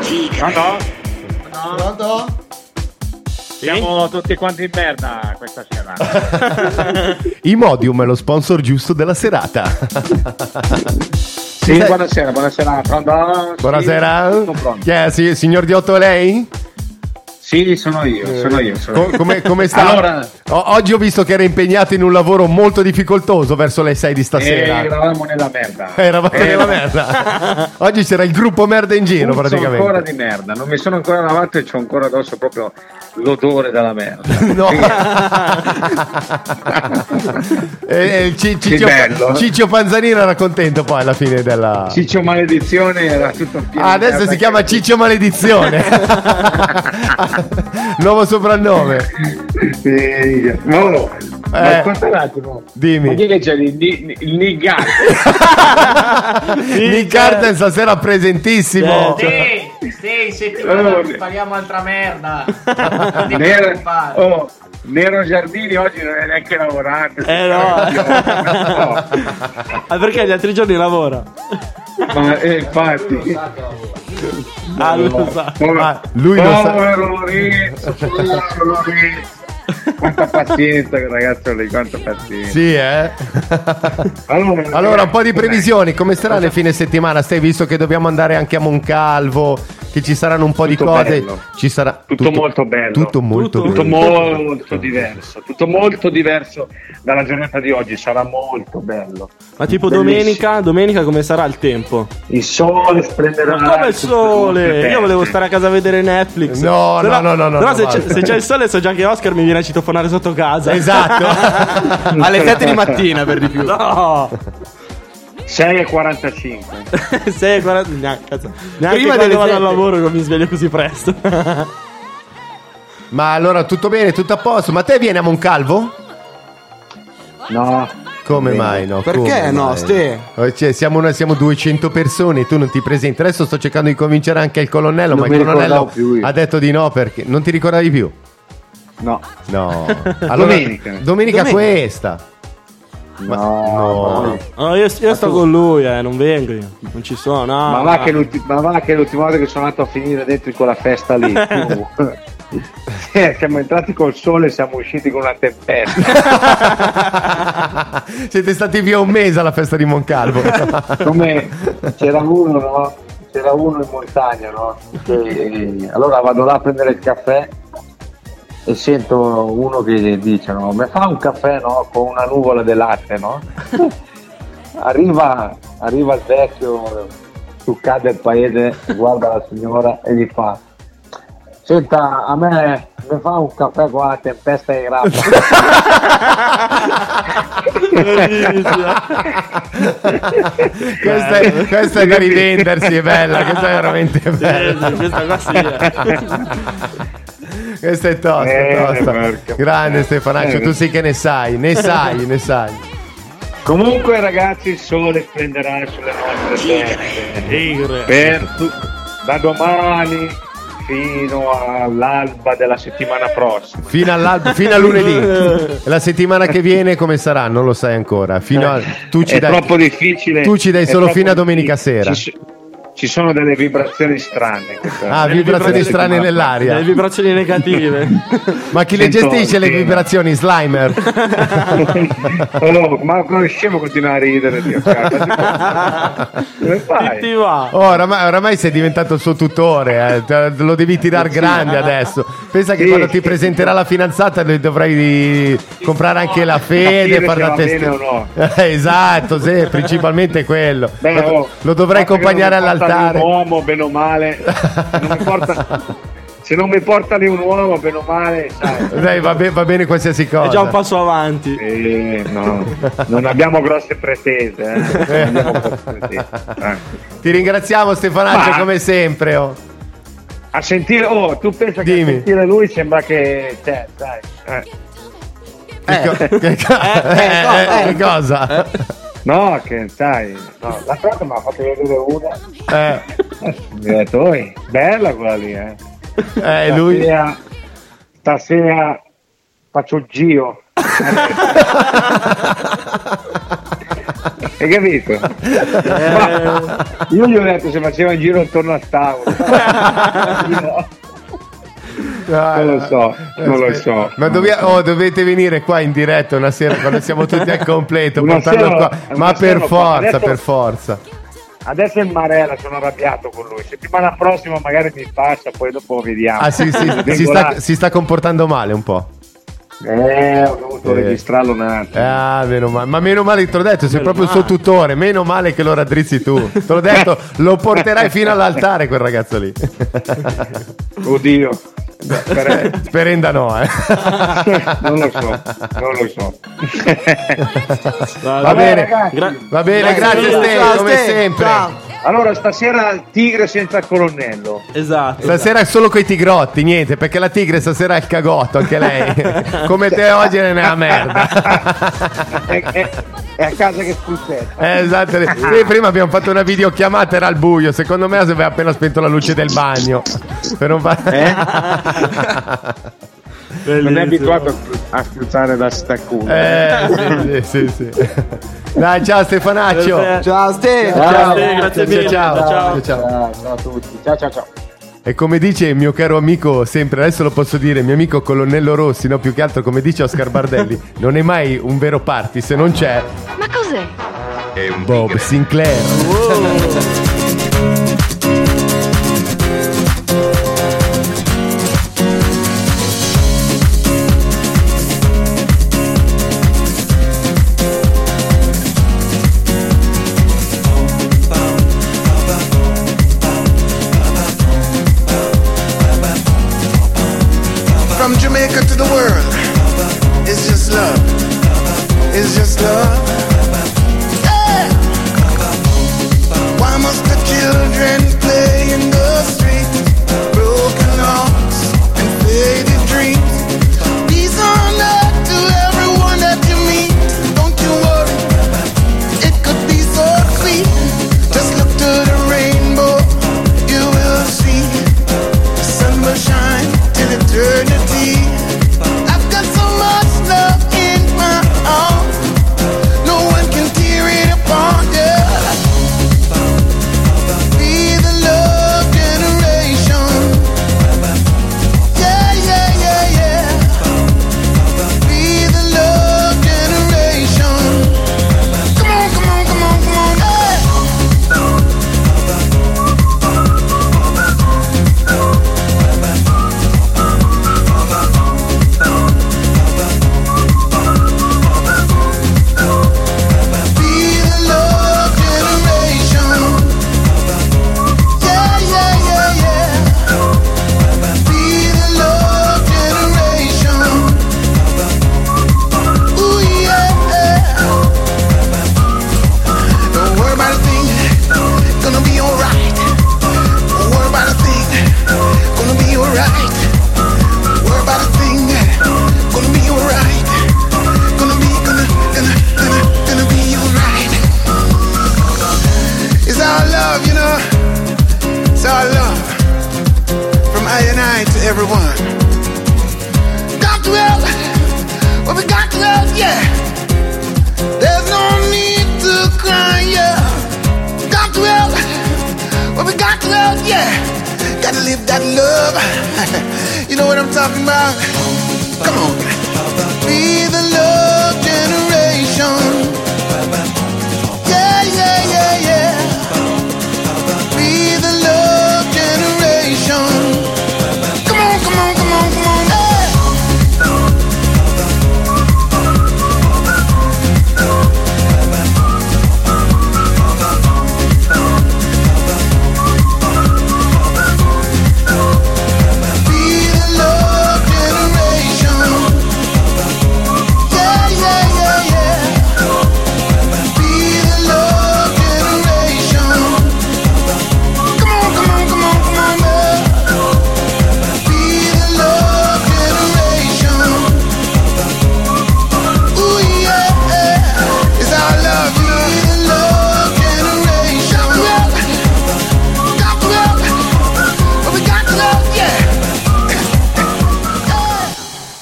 Tigre. Pronto? Pronto? Siamo tutti quanti in merda questa sera. Imodium è lo sponsor giusto della serata. Sì, buonasera, buonasera. Pronto? Sì, Buonasera. Chi è? Sì, signor Diotto è lei? Sì, sono io, sono io. Sono io. come, come sta? Allora, oggi ho visto che era impegnato in un lavoro molto difficoltoso verso le 6 di stasera. eh, eravamo nella merda. Eravamo Eh, nella merda. Oggi c'era il gruppo merda in giro Sono praticamente. ancora di merda, non mi sono ancora lavato e c'ho ancora addosso proprio l'odore della merda. No. E- e Ci- Ciccio, bello. Ciccio Panzanino era contento poi alla fine della... Ciccio Maledizione era tutto pieno Ah, adesso si chiama Ciccio Maledizione. Nuovo soprannome. Sì, oh, ma Eh. ascolta un attimo. Dimmi. Ma chi che c'è il, Ni- il Nigar? Nick Carter stasera presentissimo. Sì, sì, settimana spariamo altra merda. Nero, oh, Nero Giardini oggi non è neanche lavorato. Eh no. Ah, perché gli altri giorni lavora? Ma eh, infatti. Ah, lui lo sa. Ah, lui lo sa. Povero Lorenzo, povero Lorenzo. Quanta pazienza ragazzo lì, quanta pazienza. Sì, eh. Allora, Allora, un po' di previsioni, come sarà nel fine settimana? Stai visto che dobbiamo andare anche a Moncalvo, che ci saranno un po' di Tutto cose. bello. Ci sarà Tutto, molto bello. Tutto molto tutto bello. molto diverso. Tutto molto diverso dalla giornata di oggi. Sarà molto bello. Ma tipo Bellissimo. domenica, domenica come sarà il tempo? Il sole splenderà. Ma come il sole? Io volevo stare a casa a vedere Netflix. No, Se no, no, no, no, Però no, se, guarda. c'è, se c'è il sole so già che Oscar mi viene a citofonare sotto casa. Esatto. Alle 7 di mattina per di più. No! 6,45. 6 40 neanche, cazzo. neanche Prima quando delle vado al lavoro che mi sveglio così presto. Ma allora tutto bene, tutto a posto. Ma te vieni a Moncalvo? No. Come Bene. mai no? Perché Come no, mai? Ste? Eh, cioè, siamo, una- siamo 200 persone e tu non ti presenti. Adesso sto cercando di convincere anche il colonnello, Non ma il colonnello ha detto di no perché non ti ricordavi più. No. No. Allora, Domenica. domenica Domenica. questa. No, No, io, io sto con lui, eh, non vengo io. Non ci sono. No, ma, va no. che ma va che l'ultima volta che sono andato a finire dentro in quella festa lì. tu- Eh, siamo entrati col sole e siamo usciti con una tempesta. Siete stati via un mese alla festa di Moncalvo. Come c'era uno, no? C'era uno in montagna, no? E allora vado là a prendere il caffè e sento uno che dice, no? Mi fa un caffè, no? Con una nuvola di latte, no? Arriva, arriva il vecchio sul cade del paese, guarda la signora e gli fa Senta, a me mi fa un caffè con la tempesta di grappa. questa, è, questa è da rivendersi, è bella, questa è veramente bella. questa qua sì, eh. Questa è tosta, Eh, tosta. porca Grande. Stefanaccio, Eh. tu sì che ne sai, ne sai, ne sai. Comunque ragazzi il sole splenderà sulle nostre teste per tu- da domani fino all'alba della settimana prossima. Fino, fino a lunedì. La settimana che viene come sarà? Non lo sai ancora. Fino a, tu ci è dai, troppo difficile. tu ci dai solo fino a domenica difficile. sera. Ci, ci sono delle vibrazioni strane. Ah, vibrazioni strane nell'aria. Le vibrazioni negative. Ma chi le gestisce le vibrazioni? Slimer. Oh, ma come scemo continuare a ridere, Dio. Come fai? Ti va. Oh, oramai, oramai sei diventato il suo tutore, eh. Lo devi tirare grande adesso. Pensa che Sì, quando ti presenterà la fidanzata dovrai comprare anche la fede, Capire far se da va testi- bene o no. Eh, esatto, sì, principalmente quello. Beh, lo, oh, lo dovrai che accompagnare non mi porta all'altare. lì Un uomo, bene o male. Se non mi porta, se non mi porta lì un uomo, bene o male, sai. Dai, va, be- va bene qualsiasi cosa. È già un passo avanti. Eh, no, non abbiamo grosse pretese. Eh. Non abbiamo grosse pretese. Eh. Ti ringraziamo Stefanaccio Ma- come sempre. oh. A sentire, oh, tu pensa che a Dimmi. sentire lui sembra che, cioè, sai, eh. Che co- che co- eh, che cosa? No, che sai, no, l'altra volta mi ha fatto vedere una. Eh, "Oi, bella quella lì, eh. eh, lui. Stasera, stasera faccio il giro. Hai capito? Ma io gli ho detto se faceva il giro intorno al tavolo. Non lo so, non lo so. Ma dove- oh, dovete venire qua in diretta una sera quando siamo tutti al completo. Una sera- qua. Ma per forza, Adesso- per forza. Adesso è in Marella, sono arrabbiato con lui. Settimana prossima magari mi passa, poi dopo vediamo. Ah, sì, sì, si, sta, si sta comportando male un po'. Eh, ho dovuto Eh. registrarlo un attimo. Ah, meno male. Ma meno male, te l'ho detto, sei proprio il suo tutore. Meno male che lo raddrizzi tu. Te l'ho detto, lo porterai fino all'altare quel ragazzo lì. Oddio. Sperenda no, eh. non lo so, non lo so. Va Vabbè, bene, ragazzi. Gra- va bene, grazie Ciao, Ste, ciao, come sempre. Ciao. Allora, stasera tigre senza colonnello. Esatto. Stasera solo coi tigrotti, niente, perché la tigre stasera è il cagotto, anche lei. Come te oggi è nella merda. è, è- è a casa che spruzzetta. Eh, esatto. Sì, prima abbiamo fatto una videochiamata, era al buio. Secondo me aveva appena spento la luce del bagno. Per non fare... Non è abituato a spru- a spruzzare da staccuno. Eh, sì, sì, sì. Dai, ciao Stefanaccio. Ciao Ste. Ciao, Ciao, grazie mille. Ciao, ciao, ciao. ciao, ciao a tutti. Ciao, ciao, ciao. E come dice il mio caro amico, sempre adesso lo posso dire, mio amico Colonnello Rossi, no più che altro come dice Oscar Bardelli, non è mai un vero party se non c'è Ma cos'è? È un Bob Sinclair. From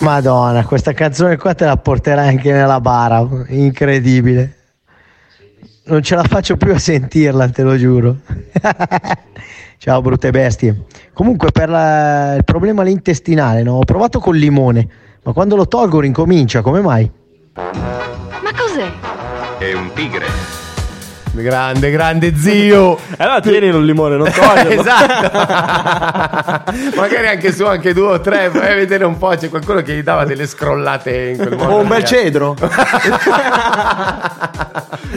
Madonna, questa canzone qua te la porterai anche nella bara. Incredibile. Non ce la faccio più a sentirla, te lo giuro. Ciao, brutte bestie. Comunque, per la- il problema all'intestinale, no? Ho provato col limone, ma quando lo tolgo rincomincia. Come mai? Ma cos'è? È un tigre. Grande, grande zio. E allora tienilo il limone, non toglierlo. esatto. Magari anche su, anche due o tre, vai a vedere un po'. C'è qualcuno che gli dava delle scrollate in quel modo. O un bel ragazzi. cedro.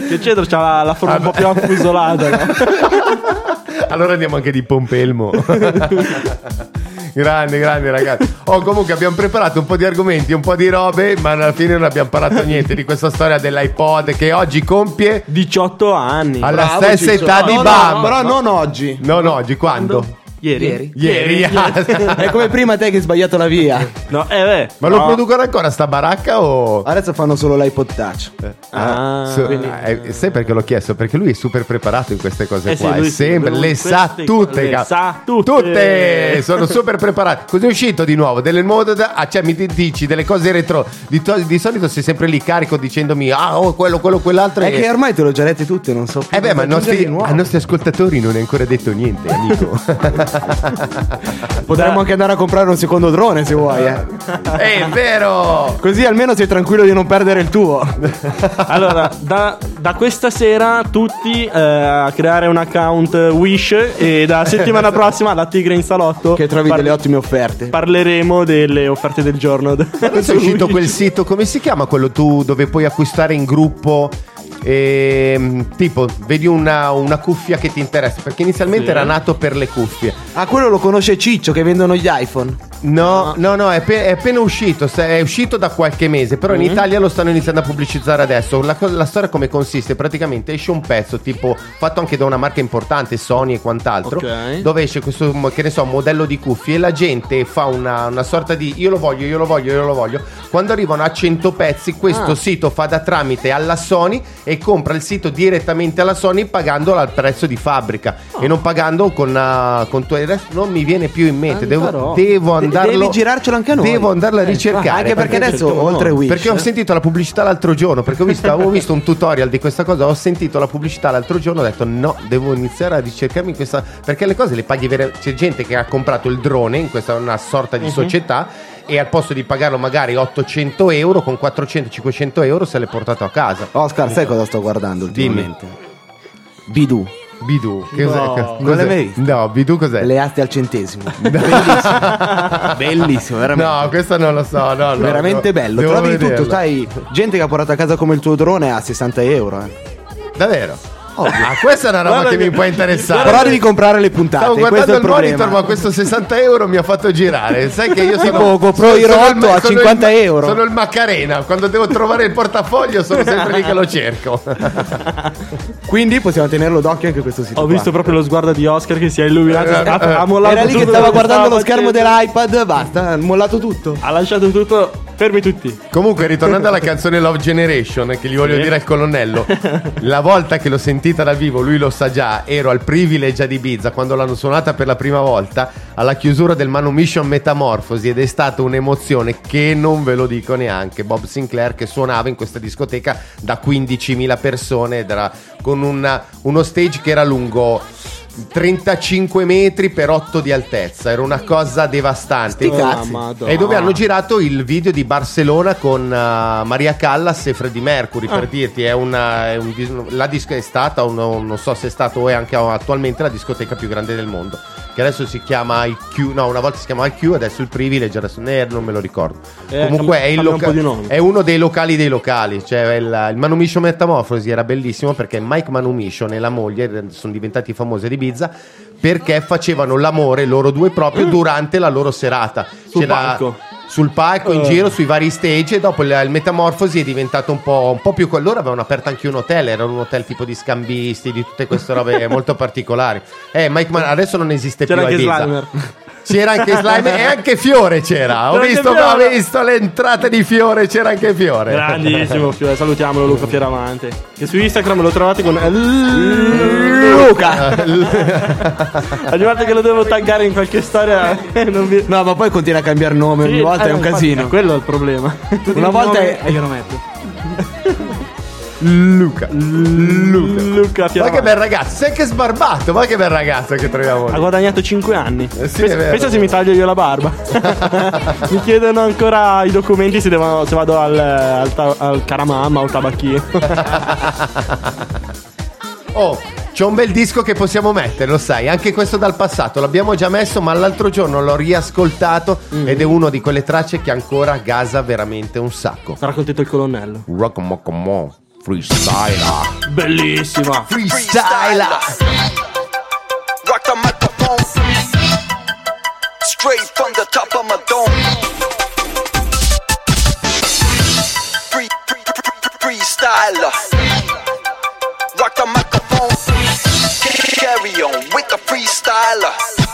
Che cedro c'ha la, la forma un po' più affusolata. no? Allora andiamo anche di Pompelmo. Grande, grande ragazzi. Oh, comunque abbiamo preparato un po' di argomenti, un po' di robe, ma alla fine non abbiamo parlato niente di questa storia dell'iPod che oggi compie 18 anni. alla Bravo, stessa Ciccio. età di No, no, Bam. Però non oggi. Non oggi, quando? Ieri? Ieri. È come prima te che hai sbagliato la via. No, eh beh. Ma lo no. producono ancora sta baracca o... Adesso fanno solo l'iPod Touch. Ah, Su- quindi- eh, sai perché l'ho chiesto? Perché lui è super preparato in queste cose Eh sì, qua. è lui sì, sempre, le queste sa tutte. le cap- sa tutte. Tutte! Sono super preparato. Cos'è uscito di nuovo? Delle nuove. da- Ah, cioè, mi di- dici delle cose retro. Di, to- di solito sei sempre lì carico dicendomi: Ah, oh, quello, quello, quell'altro. È e- che ormai te l'ho già lette tutte, non so più. Eh beh, ma ai cosa aggiungere nostri, di nuovo. ai nostri ascoltatori non è ancora detto niente, amico. Potremmo anche andare a comprare un secondo drone se vuoi, eh. è vero! Così almeno sei tranquillo di non perdere il tuo. Allora, da, da questa sera tutti eh, a creare un account Wish e da settimana prossima la Tigre in salotto Che trovi par- delle ottime offerte. parleremo delle offerte del giorno. Adesso è uscito quel sito, come si chiama quello tu dove puoi acquistare in gruppo? ehm, tipo, vedi una, una cuffia che ti interessa, perché inizialmente Sì. era nato per le cuffie. Ah, quello lo conosce Ciccio che vendono gli iPhone. No, no, no, è, pe- è appena uscito, è uscito da qualche mese, però in Mm. Italia lo stanno iniziando a pubblicizzare adesso. La, co- la storia come consiste? Praticamente esce un pezzo, tipo fatto anche da una marca importante, Sony e quant'altro, Ok. dove esce questo, mo- che ne so, modello di cuffie e la gente fa una, una sorta di io lo voglio, io lo voglio, io lo voglio. Quando arrivano a 100 pezzi, questo Ah. sito fa da tramite alla Sony e compra il sito direttamente alla Sony pagandolo al prezzo di fabbrica Ah. e non pagando con, uh, con tu- adesso non mi viene più in mente, devo, però. devo De- andarlo devi girarcelo anche a noi. Devo andarla a Eh, ricercare. anche perché adesso, certo, oltre Wish- Perché ho sentito la pubblicità l'altro giorno. Perché ho visto, avevo visto un tutorial di questa cosa. Ho sentito la pubblicità l'altro giorno. Ho detto no, devo iniziare a ricercarmi questa. Perché le cose le paghi vere. C'è gente che ha comprato il drone in questa una sorta di Mhm. società. E al posto di pagarlo magari 800 euro, con 400-500 euro se l'è portato a casa. Oscar, sai cosa sto guardando Dimmi. ultimamente? Bidu. Bidu, che No. cos'è? Non Cos'è? l'hai mai visto? No, Bidu cos'è? Le aste al centesimo. Bellissimo. Bellissimo, veramente. No, questo non lo so. No, no, veramente no. bello. Devo Trovi di vederla. tutto, sai, gente che ha portato a casa come il tuo drone a 60 euro. eh. Davvero? Ah, questa è una roba Guarda che che- mi può interessare. Però devi comprare le puntate. Stavo questo guardando è il il problema. monitor, ma questo 60 euro mi ha fatto girare. Sai che io sono. Tipo, GoPro Hero il- 8 a sono il- 50 euro. Sono il Macarena. Quando devo trovare il portafoglio, sono sempre lì che lo cerco. Quindi possiamo tenerlo d'occhio anche questo sito. Ho qua. visto proprio lo sguardo di Oscar che si è illuminato. Ha, eh. ha mollato Era lì che tutto stava quello guardando lo schermo facendo. dell'iPad, basta, ha mollato tutto. Ha lasciato tutto. Fermi tutti. Comunque, ritornando alla canzone Love Generation, che gli voglio Sì. dire al colonnello, la volta che l'ho sentita dal vivo, lui lo sa già, ero al Privilege ad Ibiza quando l'hanno suonata per la prima volta alla chiusura del Manumission Metamorfosi ed è stata un'emozione che non ve lo dico neanche. Bob Sinclair che suonava in questa discoteca da 15.000 persone con una- uno stage che era lungo 35 metri per 8 di altezza, era una cosa devastante. Oh, e dove hanno girato il video di Barcellona con uh, Maria Callas e Freddie Mercury, per Ah. dirti, è una, è un la disco è stata, o no- non so se è stato o è anche attualmente la discoteca più grande del mondo, che adesso si chiama IQ, no, una volta si chiamava IQ, adesso il Privilege, adesso eh, non me lo ricordo. Eh, Comunque è, un loca- di nome. è uno dei locali dei locali, cioè il, il Manumission Metamorfosi era bellissimo perché Mike Manumission e la moglie sono diventati famosi ad Ibiza perché facevano l'amore loro due proprio durante la loro serata. Sul C'era- palco. Sul palco, in Eh. giro, sui vari stage e dopo il, il Metamorfosi è diventato un po', un po' più... Loro avevano aperto anche un hotel, era un hotel tipo di scambisti, di tutte queste robe molto particolari. Eh, Mike Man- adesso non esiste C'era più a Ibiza. Slimer. C'era anche Slime e anche Fiore c'era. Ho visto, Fiore. ho visto l'entrata di Fiore, c'era anche Fiore. Grandissimo Fiore, salutiamolo Luca Fieramante. Che su Instagram lo trovate con Luca. Ogni volta che lo devo taggare in qualche storia eh, non vi... No, ma poi continua a cambiare nome ogni volta, eh, è un infatti, casino. Quello è il problema. Una volta è- E glielo metto. Luca. Luca. Luca Ma che bel ragazzo, sei anche sbarbato, ma che bel ragazzo che troviamo Ha guadagnato 5 anni. Eh sì, pensa, pensa se mi taglio io la barba. mi chiedono ancora i documenti se, devono- se vado al, al, ta- al caramamma o al tabacchino. Oh, c'è un bel disco che possiamo mettere, lo sai, anche questo dal passato, l'abbiamo già messo, ma l'altro giorno l'ho riascoltato Mm. ed è uno di quelle tracce che ancora gasa veramente un sacco. Sarà contento il colonnello. Rock mo mo freestyler. Bellissima. Freestyler. Rock the microphone. Straight from the top of my dome. Free, free, free, freestyler. Rock the microphone. Carry on with the freestyler.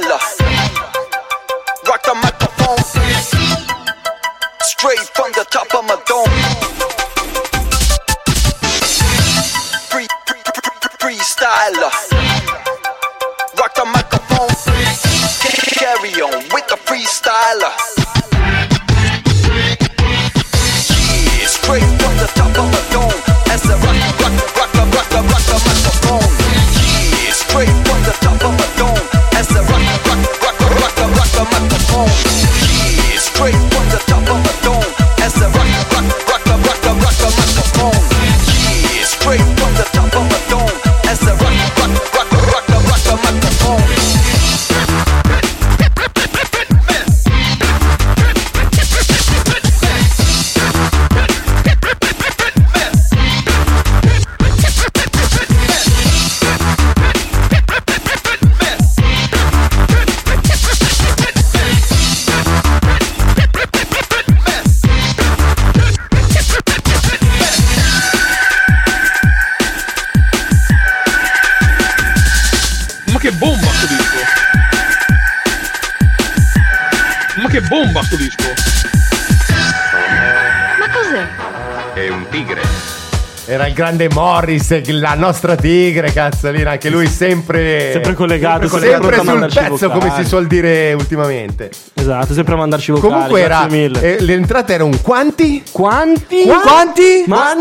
Freestyler. Rock the microphone. Straight from the top of my dome. Grande Morris, la nostra tigre, cazzolina, anche lui sempre Sempre collegato, sempre, sempre pronto a sul pezzo, vocali. come si suol dire ultimamente. Esatto, sempre a mandarci vocali. Comunque era grazie mille. eh, le entrate erano quanti? Quanti? Quanti? Ma- Quanti? ma-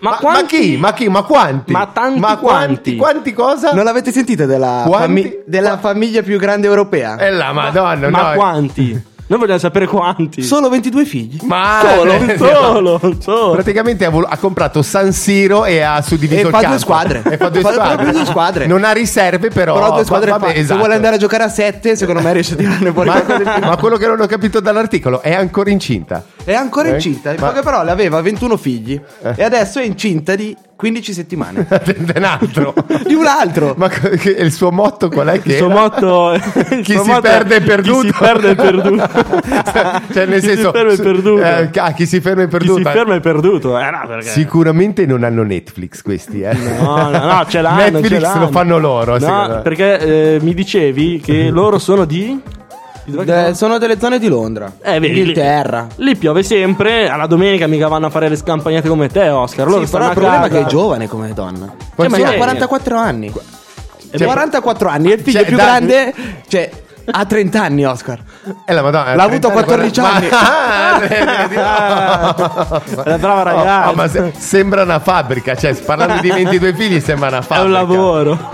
ma ma quanti? chi? Ma chi? Ma quanti? Ma tanti ma quanti? Quanti cosa? Non l'avete sentita della, Quanti? fami- della famiglia più grande europea? Eh la madonna, Ma no. quanti? Noi vogliamo sapere quanti. Solo 22 figli. Ma Solo, solo, solo. Praticamente ha, vol- ha comprato San Siro e ha suddiviso E il fa campo. due squadre. E fa due squadre. due squadre. Non ha riserve però. Però due squadre va- vabbè, fa. esatto. Se vuole andare a giocare a 7, secondo me riesce a tirarne fuori Ma, ma quello che non ho capito dall'articolo è ancora incinta. È ancora Eh? incinta, Ma- perché però aveva 21 figli e adesso è incinta di 15 settimane. di un altro. di un altro. Ma il suo motto qual è che Il suo era? motto il Chi suo si motto è perde è perduto. Chi si perde è perduto. cioè nel Chi senso si ferma è su- perduto. eh, ah, chi si ferma è Chi perduto. si ferma è perduto. Eh, no, perché... Sicuramente non hanno Netflix questi, eh. No, no, no, ce l'hanno. Netflix ce l'hanno. lo fanno loro, No, perché eh, mi dicevi che loro sono di. Eh, sono? delle zone di Londra. Eh, vedi, Inghilterra. Lì, lì piove sempre. Alla domenica mica vanno a fare le scampagnate come te, Oscar. Loro Sì, però il problema è che è giovane come donna. Quanti Cioè, ma ha anni? 44 anni. Cioè, 44 anni, e il figlio cioè, più dai- grande, cioè, ha 30 anni, Oscar. Eh, la Madonna, L'ha avuto a 14 Ma- anni. Ah, vedi, no. È una brava Oh, ragazza. oh, ma se- sembra una fabbrica, cioè parlando di 22 figli sembra una È fabbrica. un lavoro.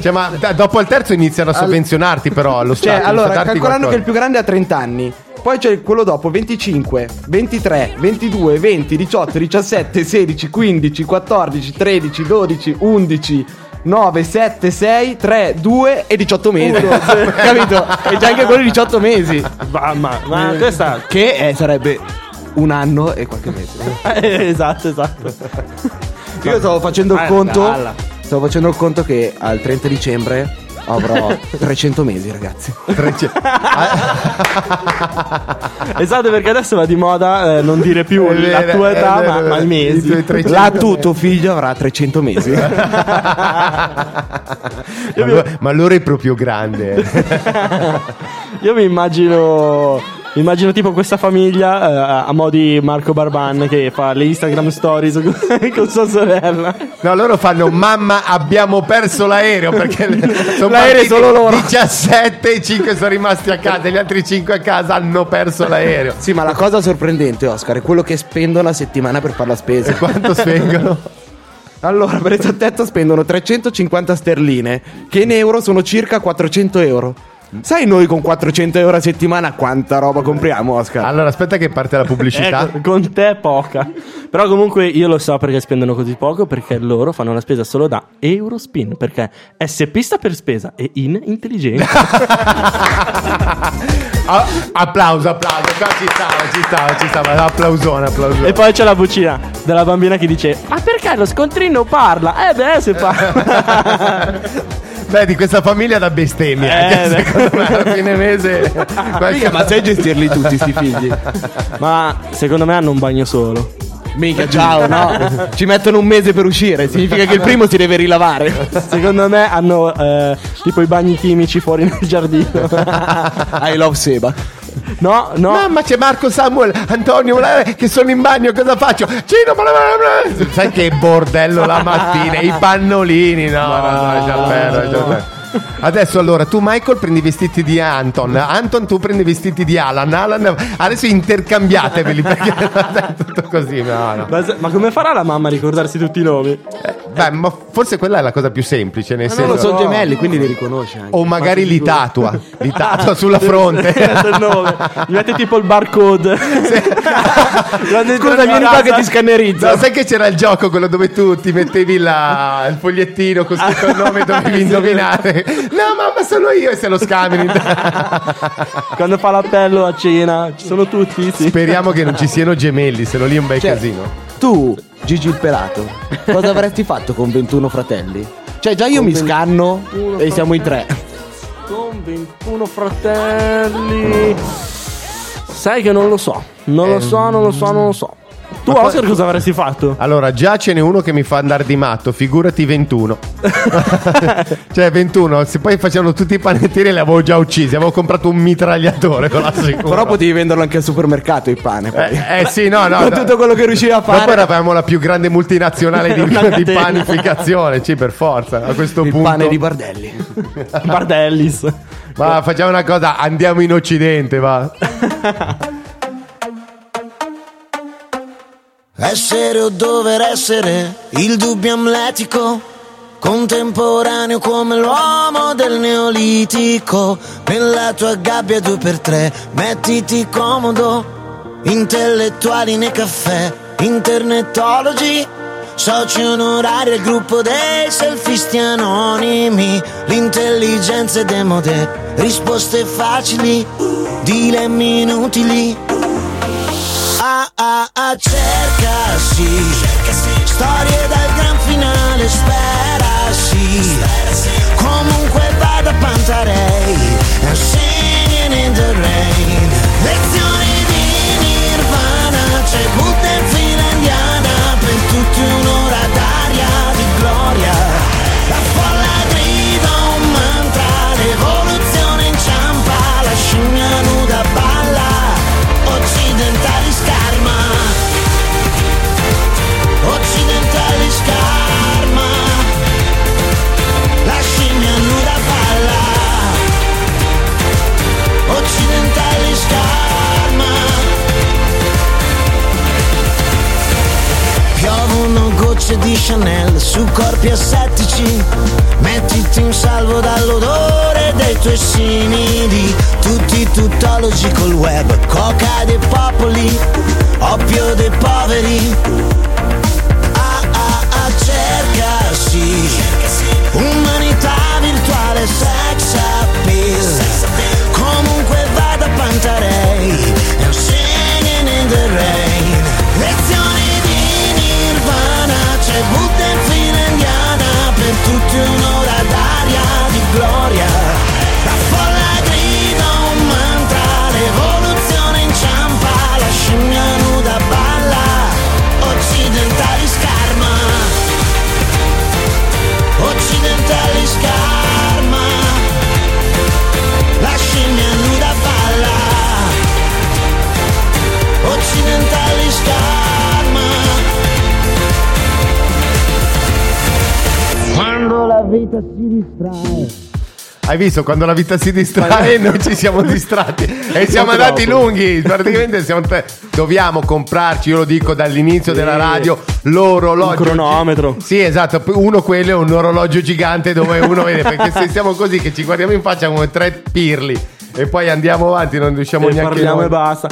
Cioè, ma da- dopo il terzo iniziano a sovvenzionarti però allo Cioè, Stato. allora, darti calcolando che il più grande ha 30 anni. Poi c'è quello dopo 25, 23, 22, 20, 18, 17, 16, 15, 14, 13, 12, 11, 9, 7, 6, 3, 2 e 18 mesi. Capito? E già anche quello 18 mesi. Ma, ma, ma questa. Che eh, sarebbe un anno e qualche mese. Eh, esatto, esatto. Io stavo facendo il Eh, conto. dalla. Stavo facendo il conto che al 30 dicembre avrò 300 mesi, ragazzi. Esatto, perché adesso va di moda eh, non dire più È la tua età, ma, ma i vero. mesi. I tuoi 300 Là tu, tuo figlio avrà 300 mesi. Ma, lo- ma loro è proprio grande. Io mi immagino. Immagino tipo questa famiglia eh, a mo' di Marco Barban che fa le Instagram stories con, con sua sorella. No, loro fanno mamma abbiamo perso l'aereo perché sono L'aereo partiti solo loro. 17 e 5 sono rimasti a casa e gli altri 5 a casa hanno perso l'aereo. sì, ma la cosa sorprendente, Oscar, è quello che spendono a settimana per fare la spesa. E quanto spengono? Allora, per esattezza spendono 350 sterline, che in euro sono circa 400 euro. Sai noi con 400 euro a settimana quanta roba compriamo, Oscar? Allora aspetta che parte la pubblicità. Ecco, con te poca. Però comunque io lo so perché spendono così poco, perché loro fanno la spesa solo da Eurospin, perché SP sta per spesa e in intelligenza. Ah, applauso, applauso. Qua ci stava, ci stava, ci stava. Applausone, applausone. e poi c'è la vocina della bambina che dice: Ma perché lo scontrino parla? Eh beh, se parla. Beh, di questa famiglia da bestemmia. Eh, che secondo me alla fine mese. Mica, ma sai gestirli tutti sti figli? Ma secondo me hanno un bagno solo. Mica, ciao, no? Ci mettono un mese per uscire, significa che il primo si deve rilavare. Secondo me hanno eh, tipo i bagni chimici fuori nel giardino. I love Seba. No, no. Mamma c'è Marco Samuel, Antonio eh, che sono in bagno, cosa faccio? Cino, bla, bla, bla. sai che bordello la mattina, i pannolini, no, no, no, perdere, lascia perdere. Adesso allora tu Michael prendi i vestiti di Anton, Anton tu prendi i vestiti di Alan, Alan adesso intercambiateveli perché è tutto così, no, no. Ma, ma come farà la mamma a ricordarsi tutti i nomi? Beh, ma forse quella è la cosa più semplice, nel Ma senso non lo sono gemelli, quindi li riconosce anche. o magari li tatua, li tatua sulla fronte. Gli mette tipo il barcode. Scusa, vieni qua che ti scannerizza. No, sai che c'era il gioco quello dove tu ti mettevi la- il fogliettino con scritto il nome e dovevi indovinare. No, mamma, sono io e se lo scambiano. Quando fa l'appello a cena, ci sono tutti. Sì. Speriamo che non ci siano gemelli, se no lì è un bel Cioè, casino. Tu, Gigi il pelato, cosa avresti fatto con 21 fratelli? Cioè, già io mi scanno e siamo in tre. Con 21 fratelli. Sai che non lo so. Non lo so, non lo so, non lo so. Tu, Oscar, cosa avresti fatto? Allora, già ce n'è uno che mi fa andare di matto, figurati 21. cioè, 21, se poi facevano tutti i panettini li avevo già uccisi. Avevo comprato un mitragliatore, ve lo assicuro. Però potevi venderlo anche al supermercato il pane. poi. Eh, eh, sì, no, no. Con no. tutto quello che riusciva a Ma poi fare. eravamo la più grande multinazionale di, di panificazione, sì, per forza. A questo Il punto. pane di Bardelli. Bardellis. Ma facciamo una cosa, andiamo in Occidente, va. Essere o dover essere il dubbio amletico, contemporaneo come l'uomo del neolitico. Nella tua gabbia due per tre, mettiti comodo, intellettuali nei caffè, internetologi. Soci onorari al gruppo dei selfisti anonimi, l'intelligenza è demode, risposte facili, dilemmi inutili. Ah ah ah cerca sì Storie dal gran finale spera sì Comunque vada Pantarei. And singing in the rain Lezioni Gocce di Chanel su corpi assettici. Mettiti in salvo dall'odore dei tuoi simili. Tutti tuttologi col web Coca dei popoli Oppio dei poveri. Ah ah ah cerca sì. Umanità virtuale sex appeal. Comunque vada Pantarei And singing in the rain tutti un'ora d'aria di gloria vita si distrae. Hai visto quando la vita si distrae noi ci siamo distratti e siamo andati lunghi praticamente siamo te- dobbiamo comprarci io lo dico dall'inizio della radio l'orologio Un cronometro. sì esatto uno quello è un orologio gigante dove uno vede perché se siamo così che ci guardiamo in faccia come tre pirli e poi andiamo avanti non riusciamo E neanche parliamo noi. e basta.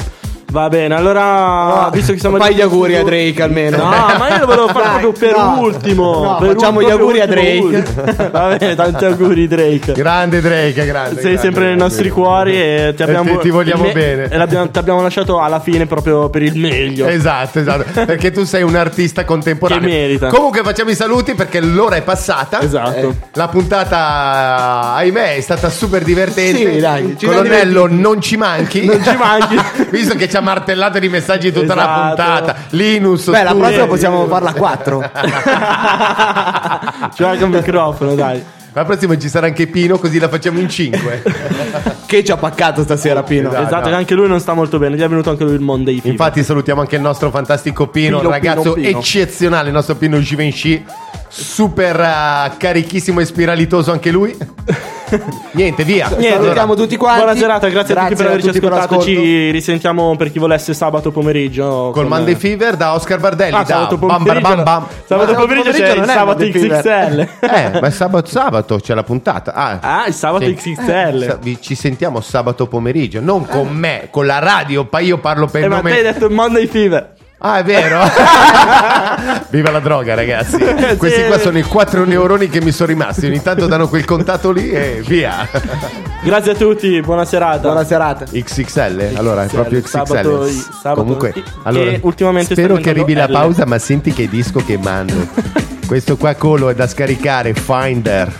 Va bene, allora, visto che siamo Fai gli auguri a Drake almeno. No, ma io lo volevo fare Dai, proprio per no. ultimo. No, per facciamo un- gli auguri a Drake. Va bene, tanti auguri Drake. grande Drake grande Sei grande, sempre nei grande. nostri cuori e ti E abbiamo ti- ti vogliamo il bene. E l'abbiamo- ti abbiamo lasciato alla fine proprio per il meglio. Esatto, esatto, perché tu sei un artista contemporaneo. Che merita. Comunque facciamo i saluti perché l'ora è passata. Esatto. La puntata, ahimè, è stata super divertente. Sì, dai, Colonnello, non ci manchi. Non ci manchi. Visto che ci ha martellato di messaggi tutta la Esatto. puntata. Linus, Beh, la prossima possiamo farla a 4. C'è anche un microfono, dai. La prossima ci sarà anche Pino, così la facciamo in 5. che ci ha paccato stasera, Pino. Esatto. Esatto, che anche lui non sta molto bene. Gli è venuto anche lui il Monday Fever. Infatti salutiamo anche il nostro fantastico Pino, Pino, un ragazzo Pino, Pino. eccezionale, il nostro Pino Givenchy, super eh, carichissimo e spiralitoso anche lui. Niente, via. Niente, Salutiamo tutti quanti. Buona serata, grazie, a tutti per averci tutti per ascoltato. l'ascolto. Ci risentiamo per chi volesse sabato pomeriggio. Col con- Monday Fever da Oscar Bardelli. Ah, da sabato bam, bam, pomeriggio. bam, bam. Sabato pomeriggio c'è non il è sabato. XXL. Eh, ma è sabato, sabato c'è la puntata. Ah, Ah, il sabato Sì. XXL. Vi- ci sentiamo sabato pomeriggio, non con me, con la radio. Poi io parlo per Eh, il ma nome. te hai detto Monday Fever. Ah, è vero. Viva la droga, ragazzi. Questi qua sono i 4 neuroni che mi sono rimasti. Ogni tanto danno quel contatto lì e via. Grazie a tutti, buona serata. Buona serata. XXL, allora è proprio XXL. sabato- sabato- Comunque, e allora, ultimamente spero che arrivi la L. pausa, ma senti che disco che mando. Questo qua colo è da scaricare, Finder.